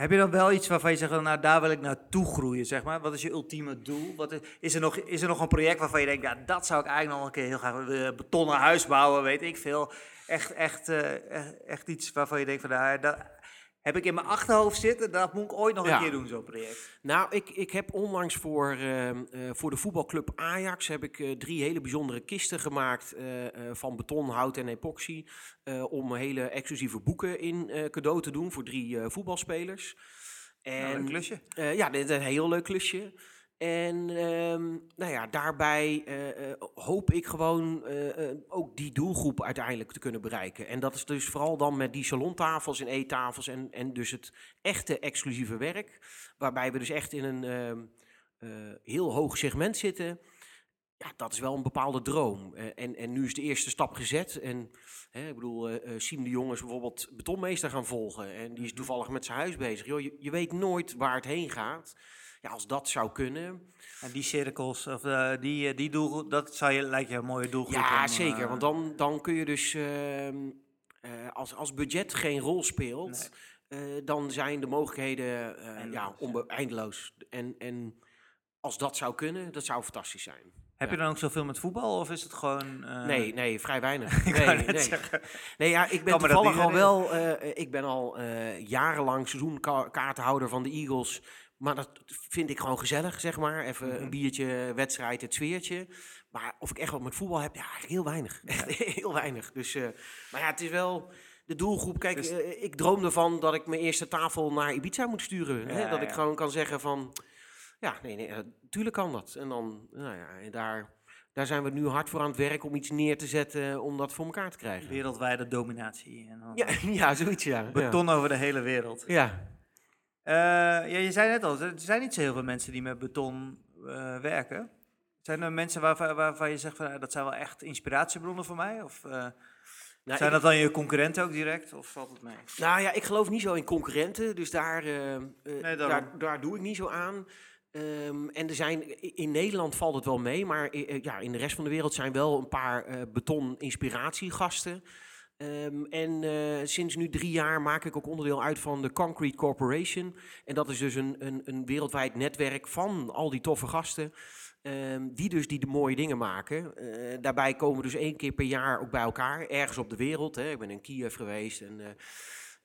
heb je dan wel iets waarvan je zegt, nou daar wil ik naartoe groeien, zeg maar? Wat is je ultieme doel? Wat is, er nog, is er nog een project waarvan je denkt, ja, dat zou ik eigenlijk nog een keer heel graag willen, betonnen huis bouwen, weet ik veel. Echt, echt, eh, echt, echt iets waarvan je denkt, van, nou, dat heb ik in mijn achterhoofd zitten, dat moet ik ooit nog Ja. een keer doen, zo'n project. Nou, ik, ik heb onlangs voor, ehm, eh, voor de voetbalclub Ajax heb ik, eh, drie hele bijzondere kisten gemaakt eh, van beton, hout en epoxy. om hele exclusieve boeken in cadeau te doen voor drie voetbalspelers. Nou, een En klusje. eh, ja, dit is een heel leuk klusje. En ehm, nou ja, daarbij eh, eh, hoop ik gewoon eh, ook die doelgroep uiteindelijk te kunnen bereiken. En dat is dus vooral dan met die salontafels en eettafels en, en dus het echte exclusieve werk. Waarbij we dus echt in een ehm, eh, heel hoog segment zitten. Ja, dat is wel een bepaalde droom. En, en nu is de eerste stap gezet. En hè, ik bedoel, Siem de Jong is bijvoorbeeld betonmeester gaan volgen. En die is toevallig met zijn huis bezig. Joh, je weet nooit waar het heen gaat. Ja, als dat zou kunnen. En die cirkels, of eh, die, eh, die doelgroep, dat zou je, lijkt je een mooie doelgroep. Ja, om, zeker. eh, Want dan, dan kun je dus, ehm, eh, als, als budget geen rol speelt, eh, dan zijn de mogelijkheden eh, ja, Eindeloos, ja. onbe- eindeloos. En, en als dat zou kunnen, dat zou fantastisch zijn. Heb Ja. je dan ook zoveel met voetbal, of is het gewoon... eh, Nee, nee, vrij weinig. [LAUGHS] ik nee, nee. zeggen. nee, ja, ik ben toevallig al wel, eh, ik ben al eh, jarenlang seizoenkaartenhouder van de Eagles. Maar dat vind ik gewoon gezellig, zeg maar. Even Mhm. een biertje, wedstrijd, het sfeertje. Maar of ik echt wat met voetbal heb, ja, eigenlijk heel weinig. [LAUGHS] Echt heel weinig. Dus, eh, maar ja, het is wel de doelgroep. Kijk, Dus- eh, ik droom ervan dat ik mijn eerste tafel naar Ibiza moet sturen. hè? Ja, Dat ik gewoon kan zeggen van, ja, nee, nee, natuurlijk kan dat. En dan, nou ja, en daar, daar zijn we nu hard voor aan het werk om iets neer te zetten om dat voor elkaar te krijgen. Wereldwijde dominatie. En dan Ja, [LAUGHS] ja zoiets, ja. Ja. Beton over de hele wereld. Ja. Eh, ja, je zei net al, er zijn niet zo heel veel mensen die met beton eh, werken. Zijn er mensen waarvan, waarvan je zegt, van, ah, dat zijn wel echt inspiratiebronnen voor mij? Of eh, Nou, zijn dat dan je concurrenten ook direct? Of valt het mee? Nou ja, ik geloof niet zo in concurrenten, dus daar, daar, daar doe ik niet zo aan. Ehm, en er zijn, in Nederland valt het wel mee, maar ja, in de rest van de wereld zijn wel een paar eh, beton-inspiratiegasten. Ehm, en eh, sinds nu drie jaar maak ik ook onderdeel uit van de Concrete Corporation. En dat is dus een, een, een wereldwijd netwerk van al die toffe gasten. ehm, die dus die de mooie dingen maken. Eh, daarbij komen we dus één keer per jaar ook bij elkaar, ergens op de wereld. Hè. Ik ben in Kiev geweest en eh,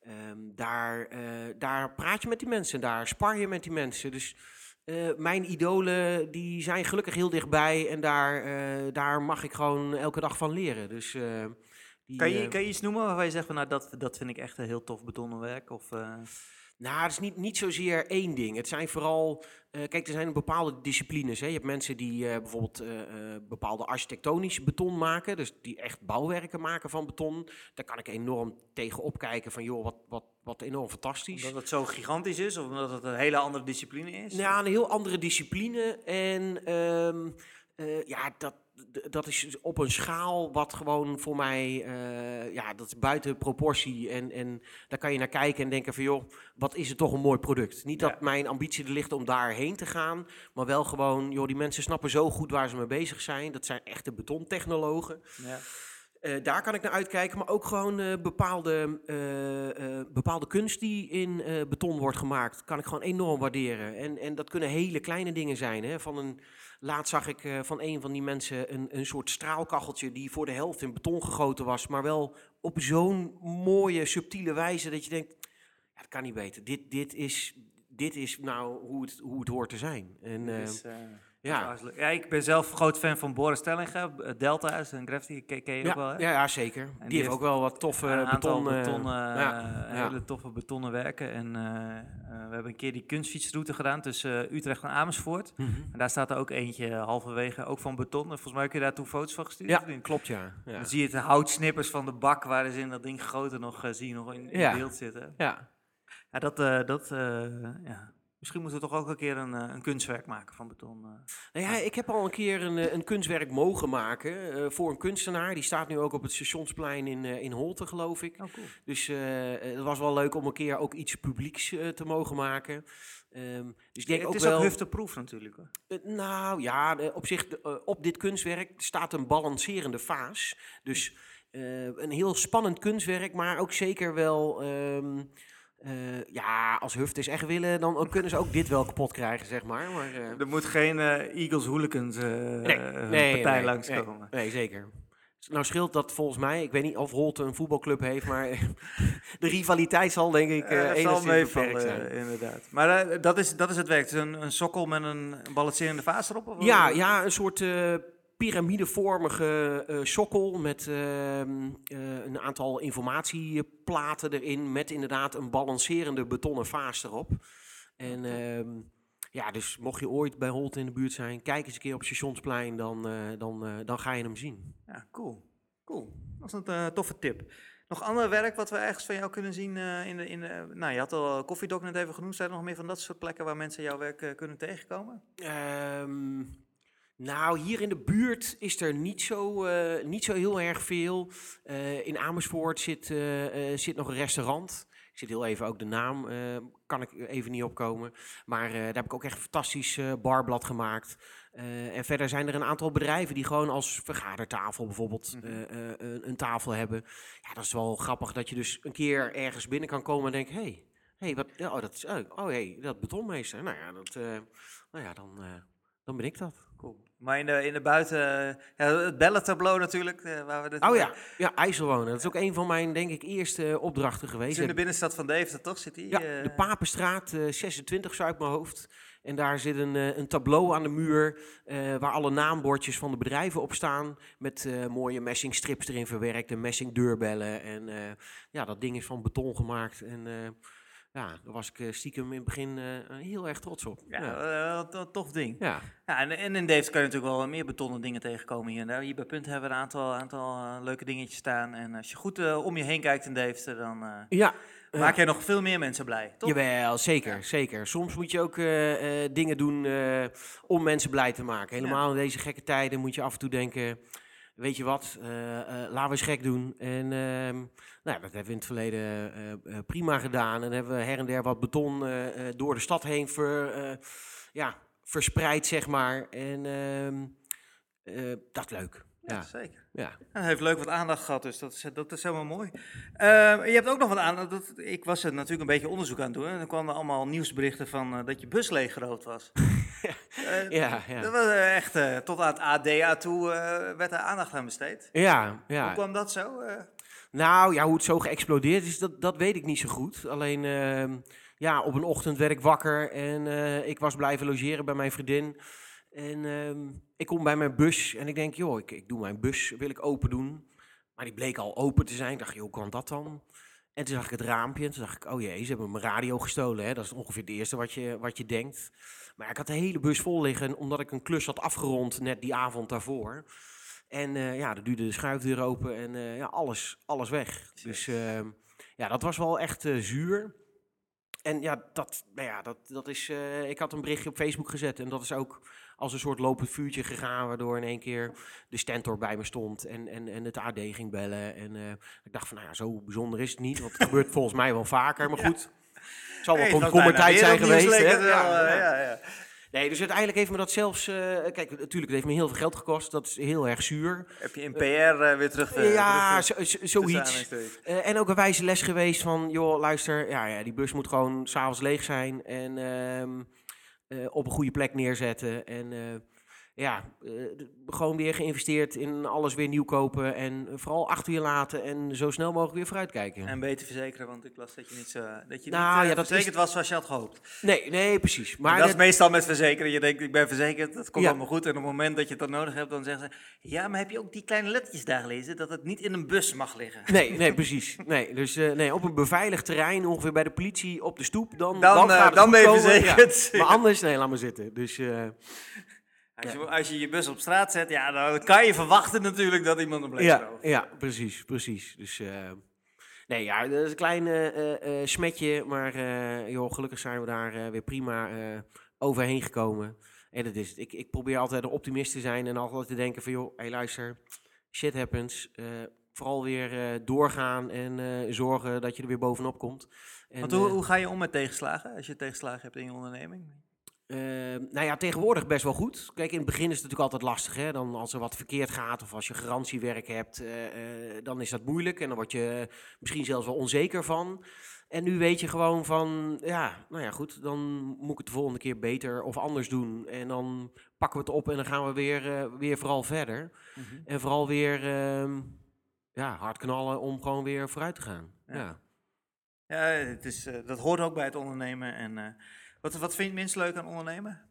ehm, daar, daar praat je met die mensen, daar spar je met die mensen. Dus mijn idolen die zijn gelukkig heel dichtbij en daar, daar mag ik gewoon elke dag van leren. Dus, die, Kan je, eh, kan je iets noemen waarvan je zegt, van, nou, dat, dat vind ik echt een heel tof betonnen werk? Of, eh, Nou, het is niet, niet zozeer één ding. Het zijn vooral. eh, kijk, er zijn bepaalde disciplines. Hè. Je hebt mensen die bijvoorbeeld eh, bepaalde architectonisch beton maken. Dus die echt bouwwerken maken van beton. Daar kan ik enorm tegen opkijken van, joh, wat, wat, wat enorm fantastisch. omdat het zo gigantisch is? Of omdat het een hele andere discipline is? Ja, een heel andere discipline. En ehm, eh, ja, dat, dat is op een schaal wat gewoon voor mij, eh, ja, dat is buiten proportie. En, en daar kan je naar kijken en denken van, joh, wat is het toch een mooi product. Niet dat mijn ambitie er ligt om daarheen te gaan, maar wel gewoon, joh, die mensen snappen zo goed waar ze mee bezig zijn. Dat zijn echte betontechnologen. Ja. Eh, daar kan ik naar uitkijken, maar ook gewoon eh, bepaalde, bepaalde kunst die in beton wordt gemaakt, kan ik gewoon enorm waarderen. En, en dat kunnen hele kleine dingen zijn. Hè? Van een, laatst zag ik eh, van een van die mensen een, een soort straalkacheltje die voor de helft in beton gegoten was, maar wel op zo'n mooie, subtiele wijze dat je denkt, ja, dat kan niet beter. Dit, dit, is, dit is nou hoe het, hoe het hoort te zijn. En, ja. ja, ik ben zelf groot fan van Boris Stellinga. eh, Delta is een graffiti, ken, ken je ook wel, ja, hè? ja, ja, zeker. Die, die heeft ook wel wat toffe een beton... eh, betonnen, ja, eh, ja. hele toffe betonnen werken. En we hebben een keer die kunstfietsroute gedaan tussen Utrecht en Amersfoort. Mhm. En daar staat er ook eentje halverwege, ook van beton. En volgens mij heb je daar toen foto's van gestuurd. Ja, klopt ja. Dan zie je het houtsnippers van de bak waar ze in dat ding groter nog, zie je nog in, in beeld zitten. Ja, Ja, dat, dat ja. Misschien moeten we toch ook een keer een, een kunstwerk maken van beton. Nou ja, ik heb al een keer een, een kunstwerk mogen maken voor een kunstenaar. Die staat nu ook op het stationsplein in, in Holte, geloof ik. Oh, cool. Dus het was wel leuk om een keer ook iets publieks te mogen maken. Um, dus ik denk het ook is wel, ook hufteproef natuurlijk. Hoor. Uh, nou ja, op zich, uh, op dit kunstwerk staat een balancerende vaas. Dus uh, een heel spannend kunstwerk, maar ook zeker wel... Um, ja, als Huft echt willen, dan kunnen ze ook dit wel kapot krijgen, zeg maar. maar er moet geen Eagles Hooligans nee, nee, partij nee, langskomen. Nee, nee, zeker. Nou scheelt dat volgens mij, ik weet niet of Holte een voetbalclub heeft, maar [LAUGHS] de rivaliteit zal denk ik uh, zal meevallen, zijn. inderdaad. Maar dat, is, dat is het werk, dus een, een sokkel met een balancerende vaas erop? Of ja, ja, een soort piramidevormige uh, sokkel met ehm, een aantal informatieplaten erin, met inderdaad een balancerende betonnen vaas erop. En... Ehm, ja, dus mocht je ooit bij Holt in de buurt zijn, kijk eens een keer op Stationsplein, dan, uh, dan, dan ga je hem zien. Ja, cool. Cool. Dat is een toffe tip. Nog ander werk wat we ergens van jou kunnen zien in de... In de nou, je had al Koffiedok net even genoemd. Zijn er nog meer van dat soort plekken waar mensen jouw werk kunnen tegenkomen? Um, nou, hier in de buurt is er niet zo, niet zo heel erg veel. in Amersfoort zit, zit nog een restaurant. Ik zit heel even ook de naam, kan ik even niet opkomen. Maar daar heb ik ook echt een fantastisch barblad gemaakt. en verder zijn er een aantal bedrijven die gewoon als vergadertafel bijvoorbeeld mm een, een, tafel hebben. Ja, dat is wel grappig dat je dus een keer ergens binnen kan komen en denkt, hé, hey, hey, wat, oh, dat is, oh, hey, dat betonmeester. Nou ja, dat, nou ja dan, dan ben ik dat. Cool. Maar in de, in de buiten, ja, het bellentableau natuurlijk. Uh, waar we oh ja, ja, IJsselwonen. Dat is ook een van mijn, denk ik, eerste opdrachten geweest. in de binnenstad van Deventer, toch? Zit die, ja, uh... de Papenstraat, uh, 26 zo uit mijn hoofd. En daar zit een, een tableau aan de muur waar alle naambordjes van de bedrijven op staan. Met mooie messingstrips erin verwerkt en messing deurbellen. En ja, dat ding is van beton gemaakt. En ja, daar was ik eh, stiekem in het begin uh, heel erg trots op. Ja, ja. Uh, tof ding. Ja. ja en, en in Davis kan je natuurlijk wel meer betonnen dingen tegenkomen hier en daar. Hier bij Punt hebben we een aantal, aantal leuke dingetjes staan. En als je goed om je heen kijkt in Davis, dan ja. maak je nog veel meer mensen blij, toch? Jawel, zeker, zeker. Soms moet je ook dingen doen om mensen blij te maken. Helemaal in deze gekke tijden moet je af en toe denken weet je wat, uh, laten we eens gek doen. En ehm, nou, dat hebben we in het verleden uh, prima gedaan. En hebben we her en der wat beton door de stad heen ver, ja, verspreid, zeg maar. En ehm, dat is leuk. Ja, zeker. Ja. hij heeft leuk wat aandacht gehad, dus dat is, dat is helemaal mooi. Uh, je hebt ook nog wat aandacht. Dat, ik was er natuurlijk een beetje onderzoek aan het doen. En dan kwamen allemaal nieuwsberichten van uh, dat je bus leeggerood was. uh, [LAUGHS] ja, ja. Dat was echt, tot aan het ADA toe werd er aandacht aan besteed. Ja, ja. Hoe kwam dat zo? Nou, ja, hoe het zo geëxplodeerd is, dat, dat weet ik niet zo goed. Alleen, ehm, ja, op een ochtend werd ik wakker en ik was blijven logeren bij mijn vriendin. En ehm, ik kom bij mijn bus en ik denk, joh, ik, ik doe mijn bus, wil ik open doen. Maar die bleek al open te zijn. Ik dacht, joh, hoe kan dat dan? En toen zag ik het raampje en toen dacht ik, oh jee, ze hebben mijn radio gestolen. Hè? Dat is ongeveer het eerste wat je, wat je denkt. Maar ik had de hele bus vol liggen, omdat ik een klus had afgerond net die avond daarvoor. En uh, ja, dan duurde de schuifdeur open en uh, ja, alles, alles weg. Dus uh, ja, dat was wel echt uh, zuur. En ja, dat, nou ja, dat, dat is. ik had een berichtje op Facebook gezet en dat is ook als een soort lopend vuurtje gegaan, waardoor in één keer de stentor bij me stond en, en, en het AD ging bellen. En uh, ik dacht van, nou ja, zo bijzonder is het niet, want het [LAUGHS] gebeurt volgens mij wel vaker, maar goed. Het zal wel komkommertijd zijn geweest. Hè? Ja, ja, ja. Nee, dus uiteindelijk heeft me dat zelfs... Uh, kijk, natuurlijk, het heeft me heel veel geld gekost. Dat is heel erg zuur. Heb je in PR uh, weer terug... Ja, zoiets. en ook een wijze les geweest van... joh, luister, ja, ja, die bus moet gewoon s'avonds leeg zijn. En ehm, op een goede plek neerzetten. En uh, ja, uh, gewoon weer geïnvesteerd in alles weer nieuw kopen. En vooral achter je laten en zo snel mogelijk weer vooruitkijken. En beter verzekeren, want ik las dat je niet, zo, dat je nou, niet ja, dat verzekerd is... was zoals je had gehoopt. Nee, nee, precies. Maar dat is meestal met verzekeren. Je denkt, ik ben verzekerd, dat komt allemaal goed. En op het moment dat je het dan nodig hebt, dan zeggen ze... Ja, maar heb je ook die kleine lettertjes daar gelezen? Dat het niet in een bus mag liggen. Nee, nee, precies. Nee, dus nee, op een beveiligd terrein, ongeveer bij de politie, op de stoep, dan, dan, dan, dan ben je verzekerd. Maar anders, nee, laat maar zitten. Dus... Als, je, als je je bus op straat zet, ja, dan kan je verwachten natuurlijk dat iemand een bleef ja, ja, precies, precies. Dus uh, Nee, ja, dat is een klein eh, eh, smetje, maar eh, joh, gelukkig zijn we daar eh, weer prima eh, overheen gekomen. En dat is het. Ik, ik probeer altijd een optimist te zijn en altijd te denken van, joh, hey, luister, shit happens. Eh, vooral weer eh, doorgaan en eh, zorgen dat je er weer bovenop komt. En, Want hoe, eh, hoe ga je om met tegenslagen, als je tegenslagen hebt in je onderneming? Eh, nou ja, tegenwoordig best wel goed. Kijk, in het begin is het natuurlijk altijd lastig. Hè? Dan als er wat verkeerd gaat of als je garantiewerk hebt, eh, eh, dan is dat moeilijk. En dan word je misschien zelfs wel onzeker van. En nu weet je gewoon van, ja, nou ja, goed, dan moet ik het de volgende keer beter of anders doen. En dan pakken we het op en dan gaan we weer, eh, weer vooral verder. En vooral weer ehm, ja, hard knallen om gewoon weer vooruit te gaan. Ja. Ja. Ja, het is, dat hoort ook bij het ondernemen. En, wat, wat vind je het minst leuk aan ondernemen?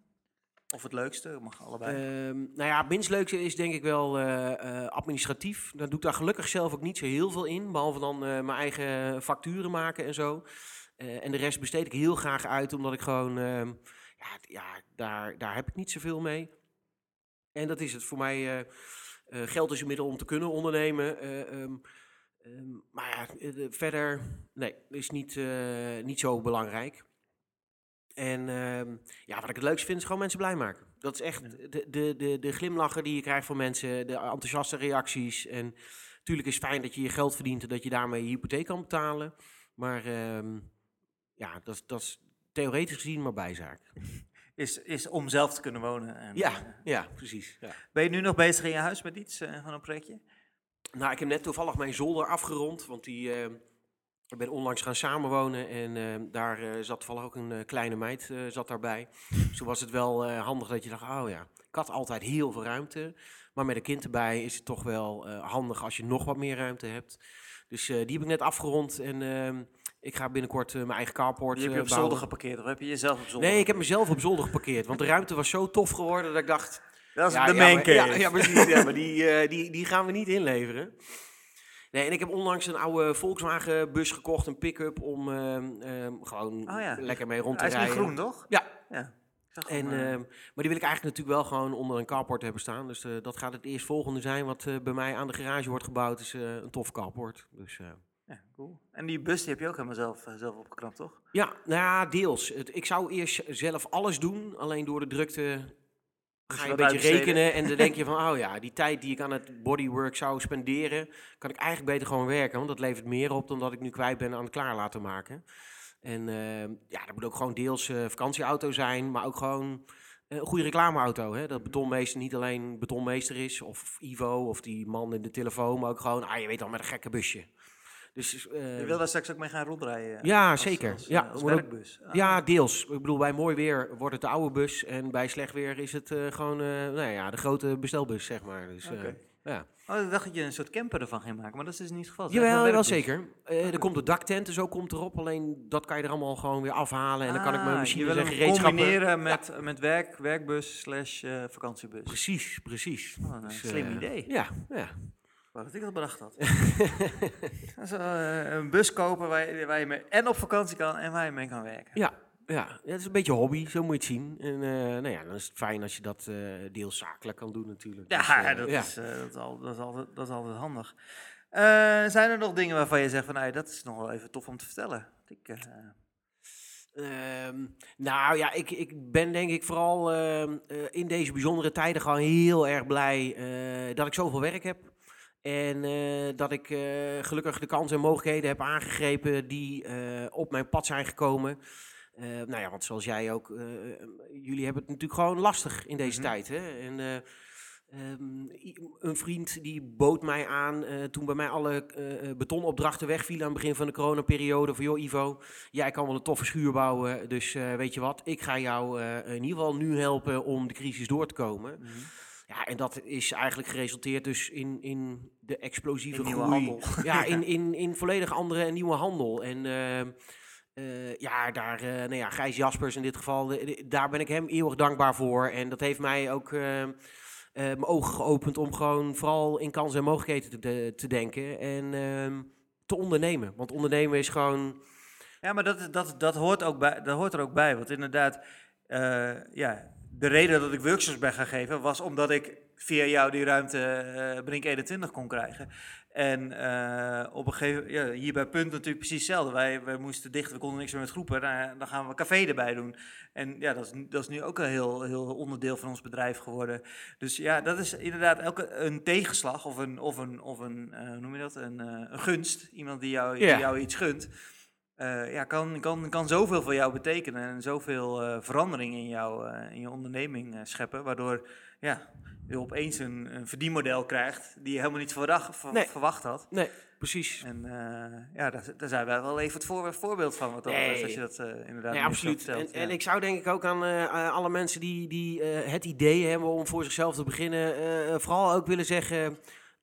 Of het leukste? Mag allebei. Ehm, nou ja, het minst leukste is denk ik wel eh, eh, administratief. Daar doe ik daar gelukkig zelf ook niet zo heel veel in. Behalve dan eh, mijn eigen facturen maken en zo. En de rest besteed ik heel graag uit, omdat ik gewoon... ehm, ja, ja daar, daar heb ik niet zoveel mee. En dat is het voor mij. geld is een middel om te kunnen ondernemen. eh, ehm, maar ja, de- verder, nee, is niet, niet zo belangrijk. En ehm, ja, wat ik het leukste vind, is gewoon mensen blij maken. Dat is echt de, de, de, de glimlachen die je krijgt van mensen, de enthousiaste reacties. En natuurlijk is het fijn dat je je geld verdient en dat je daarmee je hypotheek kan betalen. Maar ehm, ja, dat, is- dat is theoretisch gezien maar bijzaak. [LAUGHS] Is, is om zelf te kunnen wonen. En, eh, Ja, ja, precies. Ja. ben je nu nog bezig in je huis met iets eh, van een projectje? Nou, ik heb net toevallig mijn zolder afgerond, want die, eh, ik ben onlangs gaan samenwonen en eh, daar eh, zat toevallig ook een eh, kleine meid zat daarbij. [LAUGHS] Toen was het wel handig dat je dacht, oh ja, ik had altijd heel veel ruimte, maar met een kind erbij is het toch wel handig als je nog wat meer ruimte hebt. Dus die heb ik net afgerond en ehm, ik ga binnenkort mijn eigen carport Die heb je op bouwen. zolder geparkeerd of heb je jezelf op zolder? Nee, ik heb mezelf op zolder geparkeerd, want de ruimte was zo tof geworden dat ik dacht, Dat is ja, de ja, main maar-. Ja, ja, precies. ja, maar die, [LAUGHS] die, die gaan we niet inleveren. Nee, en ik heb onlangs een oude Volkswagen bus gekocht, een pick-up, om ehm, ehm, gewoon Oh ja. lekker mee rond te Hij is rijden. groen, toch? Ja, Ja. En, eh, ehm, maar die wil ik eigenlijk natuurlijk wel gewoon onder een carport hebben staan. Dus eh, dat gaat het eerstvolgende zijn wat eh, bij mij aan de garage wordt gebouwd, is eh, een tof carport. Dus, ja, cool. En die bus die heb je ook helemaal zelf, zelf opgeknapt, toch? ja, nou ja, deels. Het, ik zou eerst zelf alles doen, alleen door de drukte ga je een beetje rekenen en dan denk je [LAUGHS] van, oh ja, die tijd die ik aan het bodywork zou spenderen, kan ik eigenlijk beter gewoon werken, want dat levert meer op dan dat ik nu kwijt ben aan het klaar laten maken. En eh, ja, dat moet ook gewoon deels eh, vakantieauto zijn, maar ook gewoon eh, een goede reclameauto. Hè? Dat betonmeester niet alleen betonmeester is, of Ivo, of die man in de telefoon, maar ook gewoon, ah, je weet al, met een gekke busje. Dus, eh, Je wil daar straks ook mee gaan rondrijden? Ja, als- zeker. Als, Ja, eh, als werkbus. Ah, ja, deels. Ik bedoel, bij mooi weer wordt het de oude bus. En bij slecht weer is het eh, gewoon nou ja, de grote bestelbus, zeg maar. Dus, ja. Oh, ik dacht dat je een soort camper ervan ging maken, maar dat is dus niet het geval. Jawel, wel zeker. Er komt de daktent, dus ook komt erop. Alleen dat kan je er allemaal gewoon weer afhalen. En dan kan ik mijn Ah, machines je wil en gereedschappen... combineren met, met werk, werkbus slash vakantiebus. Precies, precies. Oh, een Dus, slim idee. Ja, ja. Wou dat ik dat bedacht had. [LAUGHS] Dat is, eh, een bus kopen waar je, waar je mee en op vakantie kan en waar je mee kan werken. Ja, ja, het is een beetje hobby, zo moet je het zien. En eh, nou ja, dan is het fijn als je dat eh deels zakelijk kan doen natuurlijk. Ja, Dus, dat, ja. Is, dat, is al, dat, is altijd, dat is altijd handig. Zijn er nog dingen waarvan je zegt van, nou, dat is nog wel even tof om te vertellen? Ik, eh, Ehm, nou ja, ik, ik ben denk ik vooral ehm, eh, in deze bijzondere tijden gewoon heel erg blij dat ik zoveel werk heb. En eh, dat ik eh, gelukkig de kansen en mogelijkheden heb aangegrepen die eh, op mijn pad zijn gekomen. Nou ja, want zoals jij ook, jullie hebben het natuurlijk gewoon lastig in deze Mhm. tijd. Hè? En, eh, ehm, een vriend die bood mij aan toen bij mij alle betonopdrachten wegvielen aan het begin van de coronaperiode. Van joh Ivo, jij kan wel een toffe schuur bouwen, dus weet je wat, ik ga jou in ieder geval nu helpen om de crisis door te komen. Mhm. Ja, en dat is eigenlijk geresulteerd dus in, in de explosieve In nieuwe handel. Ja, [LAUGHS] in, in, in volledig andere en nieuwe handel. En ehm, eh, ja, daar, eh nou ja, Gijs Jaspers in dit geval, daar ben ik hem eeuwig dankbaar voor. En dat heeft mij ook ehm, eh, mijn ogen geopend om gewoon vooral in kansen en mogelijkheden te, te, te denken en ehm, te ondernemen. Want ondernemen is gewoon, Ja, maar dat, dat, dat, hoort ook bij, dat hoort er ook bij. Want inderdaad, ja, de reden dat ik workshops ben gaan geven was omdat ik via jou die ruimte eh, Brink 21 kon krijgen. En eh, op een gegeven ja, hier bij Punt natuurlijk precies hetzelfde. Wij, wij moesten dicht, we konden niks meer met groepen. Nou, dan gaan we café erbij doen. En ja, dat is, nu- dat is nu ook een heel, heel onderdeel van ons bedrijf geworden. Dus ja, dat is inderdaad elke een tegenslag of een, of een, of een eh, hoe noem je dat? Een, een gunst. Iemand die jou, die jou iets gunt. Eh, ja, kan, kan, kan zoveel voor jou betekenen en zoveel eh, verandering in, jou, eh, in je onderneming scheppen. Waardoor ja, je opeens een, een verdienmodel krijgt die je helemaal niet verdacht, Nee. verwacht had. Nee, precies. En ja, daar, daar zijn wij wel even het voor, voorbeeld van. Wat dat Nee. als je dat inderdaad Nee, absoluut. vertelt, en, ja. en ik zou denk ik ook aan alle mensen die, die het idee hebben om voor zichzelf te beginnen, vooral ook willen zeggen,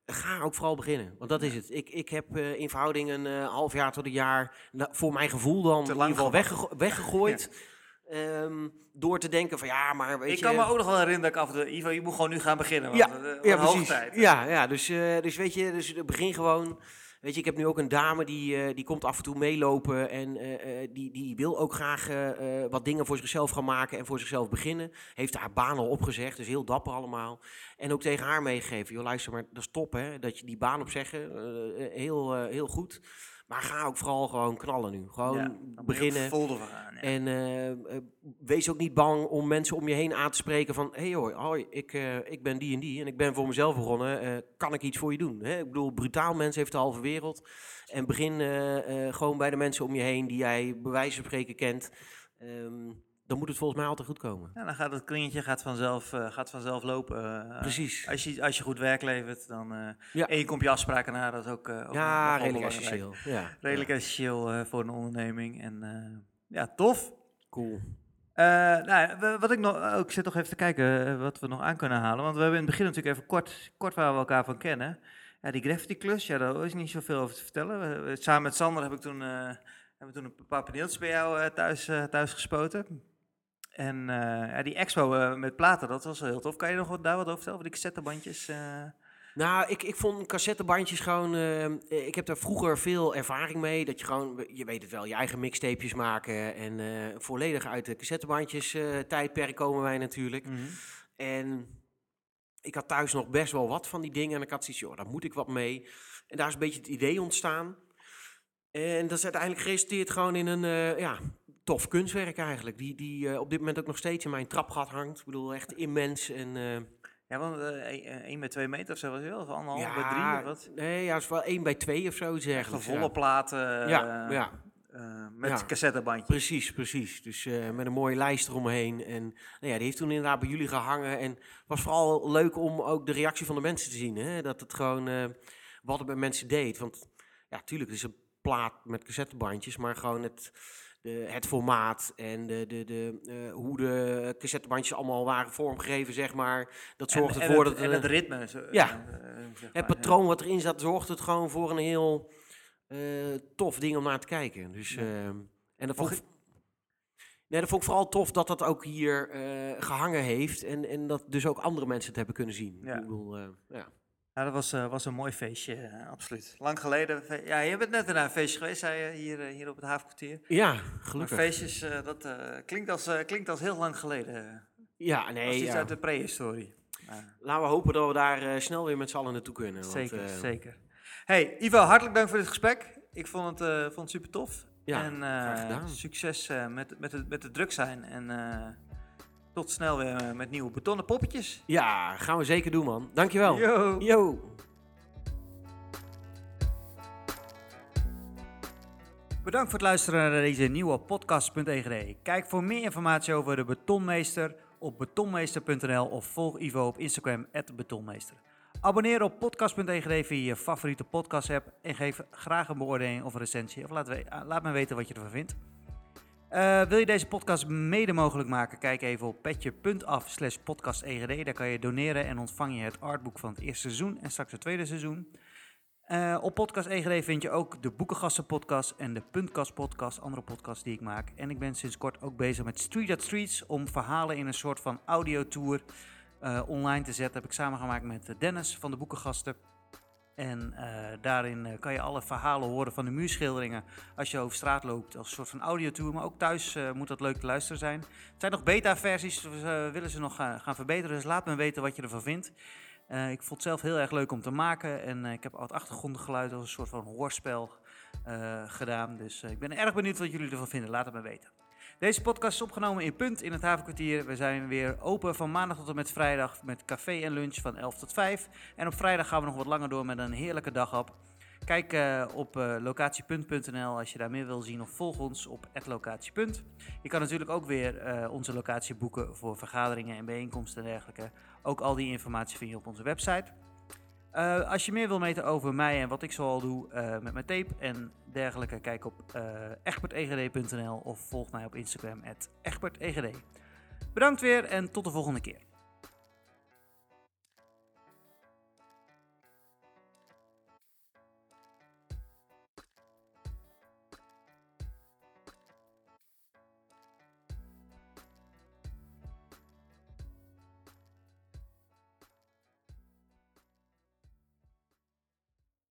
ga ook vooral beginnen. Want dat is het. Ik, ik heb eh, in verhouding een eh, half jaar tot een jaar, nou, voor mijn gevoel dan, in ieder geval weggego- weggegooid. Ehm, door te denken van ja, maar weet ik je... kan me ook nog wel herinneren dat ik af toe, Ivo, je moet gewoon nu gaan beginnen. Ja, want, eh, ja, wat hoog precies. tijd. Ja, ja dus, eh, dus weet je, dus begin gewoon. Weet je, ik heb nu ook een dame die, eh, die komt af en toe meelopen en eh, eh, die, die wil ook graag wat dingen voor zichzelf gaan maken en voor zichzelf beginnen. Heeft haar baan al opgezegd, dus heel dapper allemaal. En ook tegen haar meegegeven, joh luister maar, dat is top hè, dat je die baan opzeggen, heel, heel goed. Maar ga ook vooral gewoon knallen nu. Gewoon Ja, beginnen. vol. En eh, eh, wees ook niet bang om mensen om je heen aan te spreken van... hé hey hoi, hoi ik, eh, ik ben die en die en ik ben voor mezelf begonnen. kan ik iets voor je doen? Hè? Ik bedoel, brutaal mensen heeft de halve wereld. En begin gewoon bij de mensen om je heen die jij bij wijze van spreken kent. Ehm, dan moet het volgens mij altijd goed komen. Ja, dan gaat het kringetje gaat vanzelf, gaat vanzelf lopen. Precies. Als je, als je goed werk levert, dan... Ja. En je komt je afspraken na, dat is ook, ook Ja, redelijk essentieel. Ja, Redelijk essentieel voor een onderneming. En ja, tof. Cool. Eh, nou, wat ik nog, oh, ik zit nog even te kijken eh, wat we nog aan kunnen halen. Want we hebben in het begin natuurlijk even kort, kort waar we elkaar van kennen. Ja, die graffiti klus, ja, daar is niet zoveel over te vertellen. We- samen met Sander heb ik toen, eh, hebben we toen een paar paneeltjes bij jou thuis, thuis gespoten. En ja, die expo met platen, dat was wel heel tof. Kan je nog wat, daar wat over vertellen? Over die cassettebandjes? Nou, ik, ik vond cassettebandjes gewoon. eh, ik heb daar vroeger veel ervaring mee. Dat je gewoon, je weet het wel, je eigen mixtapejes maken. En eh, volledig uit de cassettebandjes eh, tijdperk komen wij natuurlijk. En ik had thuis nog best wel wat van die dingen. En ik had zoiets, joh, daar moet ik wat mee. En daar is een beetje het idee ontstaan. En dat is uiteindelijk geresulteerd gewoon in een ja, tof kunstwerk eigenlijk. Die, die op dit moment ook nog steeds in mijn trapgat hangt. Ik bedoel, echt immens. En, Ja, want eh 1 bij 2 meter of zo was het wel, of anderhalf ja, bij 3 of wat? Nee, ja, is wel 1 bij 2 of zo. Echt Echt een volle platen Ja, eh, ja, eh, met Ja. cassettebandjes. precies, precies. Dus eh, met een mooie lijst eromheen. En nou ja, die heeft toen inderdaad bij jullie gehangen. En het was vooral leuk om ook de reactie van de mensen te zien. Hè? Dat het gewoon eh, wat het met mensen deed. Want ja, tuurlijk, het is een plaat met cassettebandjes, maar gewoon het, de, het formaat en de, de, de, eh, hoe de cassettebandjes allemaal waren vormgegeven, zeg maar. Dat zorgt en, ervoor en dat het, en het ritme. Zo, Ja. eh, zeg het maar, patroon wat erin zat, zorgt het gewoon voor een heel eh, tof ding om naar te kijken. Dus, Ja. ehm, en dat vond, ik, nee, dat vond ik vooral tof dat dat ook hier eh, gehangen heeft. En, en dat dus ook andere mensen het hebben kunnen zien. Ja. Ik bedoel, ja. Ja, dat was, eh, was een mooi feestje, eh, absoluut. Lang geleden. fe- Ja, je bent net naar een feestje geweest, zei je, hier, eh, hier op het havenkwartier. ja, Maar gelukkig. feestjes, eh, dat eh, klinkt, als, eh, klinkt als heel lang geleden. Ja, nee, iets ja. uit de prehistorie. Laten we hopen dat we daar eh, snel weer met z'n allen naartoe kunnen. want, zeker, eh, zeker. Hey, Ivo, hartelijk dank voor dit gesprek. Ik vond het, eh, vond het super tof. Ja, en graag eh, gedaan. succes eh, met, met, het, met het druk zijn. En eh, tot snel weer eh, met nieuwe betonnen poppetjes. Ja, gaan we zeker doen, man. Dankjewel. Yo. Yo. Bedankt voor het luisteren naar deze nieuwe podcast.egd. Kijk voor meer informatie over de betonmeester op betonmeester.nl of volg Ivo op Instagram betonmeester. Abonneer op podcast.egd via je favoriete podcast app en geef graag een beoordeling of een recensie. Of laat, we- laat me weten wat je ervan vindt. Eh, wil je deze podcast mede mogelijk maken? Kijk even op petje.af slash podcastegd. Daar kan je doneren en ontvang je het artboek van het eerste seizoen en straks het tweede seizoen. Eh, op Podcast EGD vind je ook de Boekengasten podcast en de Puntkast podcast, andere podcasts die ik maak. En ik ben sinds kort ook bezig met Street at Streets om verhalen in een soort van audiotour eh online te zetten. heb ik samengemaakt met Dennis van de Boekengasten. En uh, daarin uh, kan je alle verhalen horen van de muurschilderingen als je over straat loopt als een soort van audiotour. Maar ook thuis uh, moet dat leuk te luisteren zijn. Het zijn nog beta-versies, we willen ze nog gaan, gaan verbeteren. Dus laat me weten wat je ervan vindt. ik vond het zelf heel erg leuk om te maken. En ik heb wat achtergrondgeluid als een soort van hoorspel gedaan. Dus ik ben erg benieuwd wat jullie ervan vinden. Laat het me weten. Deze podcast is opgenomen in Punt in het Havenkwartier. We zijn weer open van maandag tot en met vrijdag met café en lunch van 11 tot 5. En op vrijdag gaan we nog wat langer door met een heerlijke dag op. Kijk uh, op uh, locatiepunt.nl als je daar meer wil zien of volg ons op locatiepunt. Je kan natuurlijk ook weer uh, onze locatie boeken voor vergaderingen en bijeenkomsten en dergelijke. Ook al die informatie vind je op onze website. Uh, als je meer wil weten over mij en wat ik zoal doe uh, met mijn tape en dergelijke, kijk op uh, egbertegd.nl of volg mij op Instagram, egbertegd. Bedankt weer en tot de volgende keer.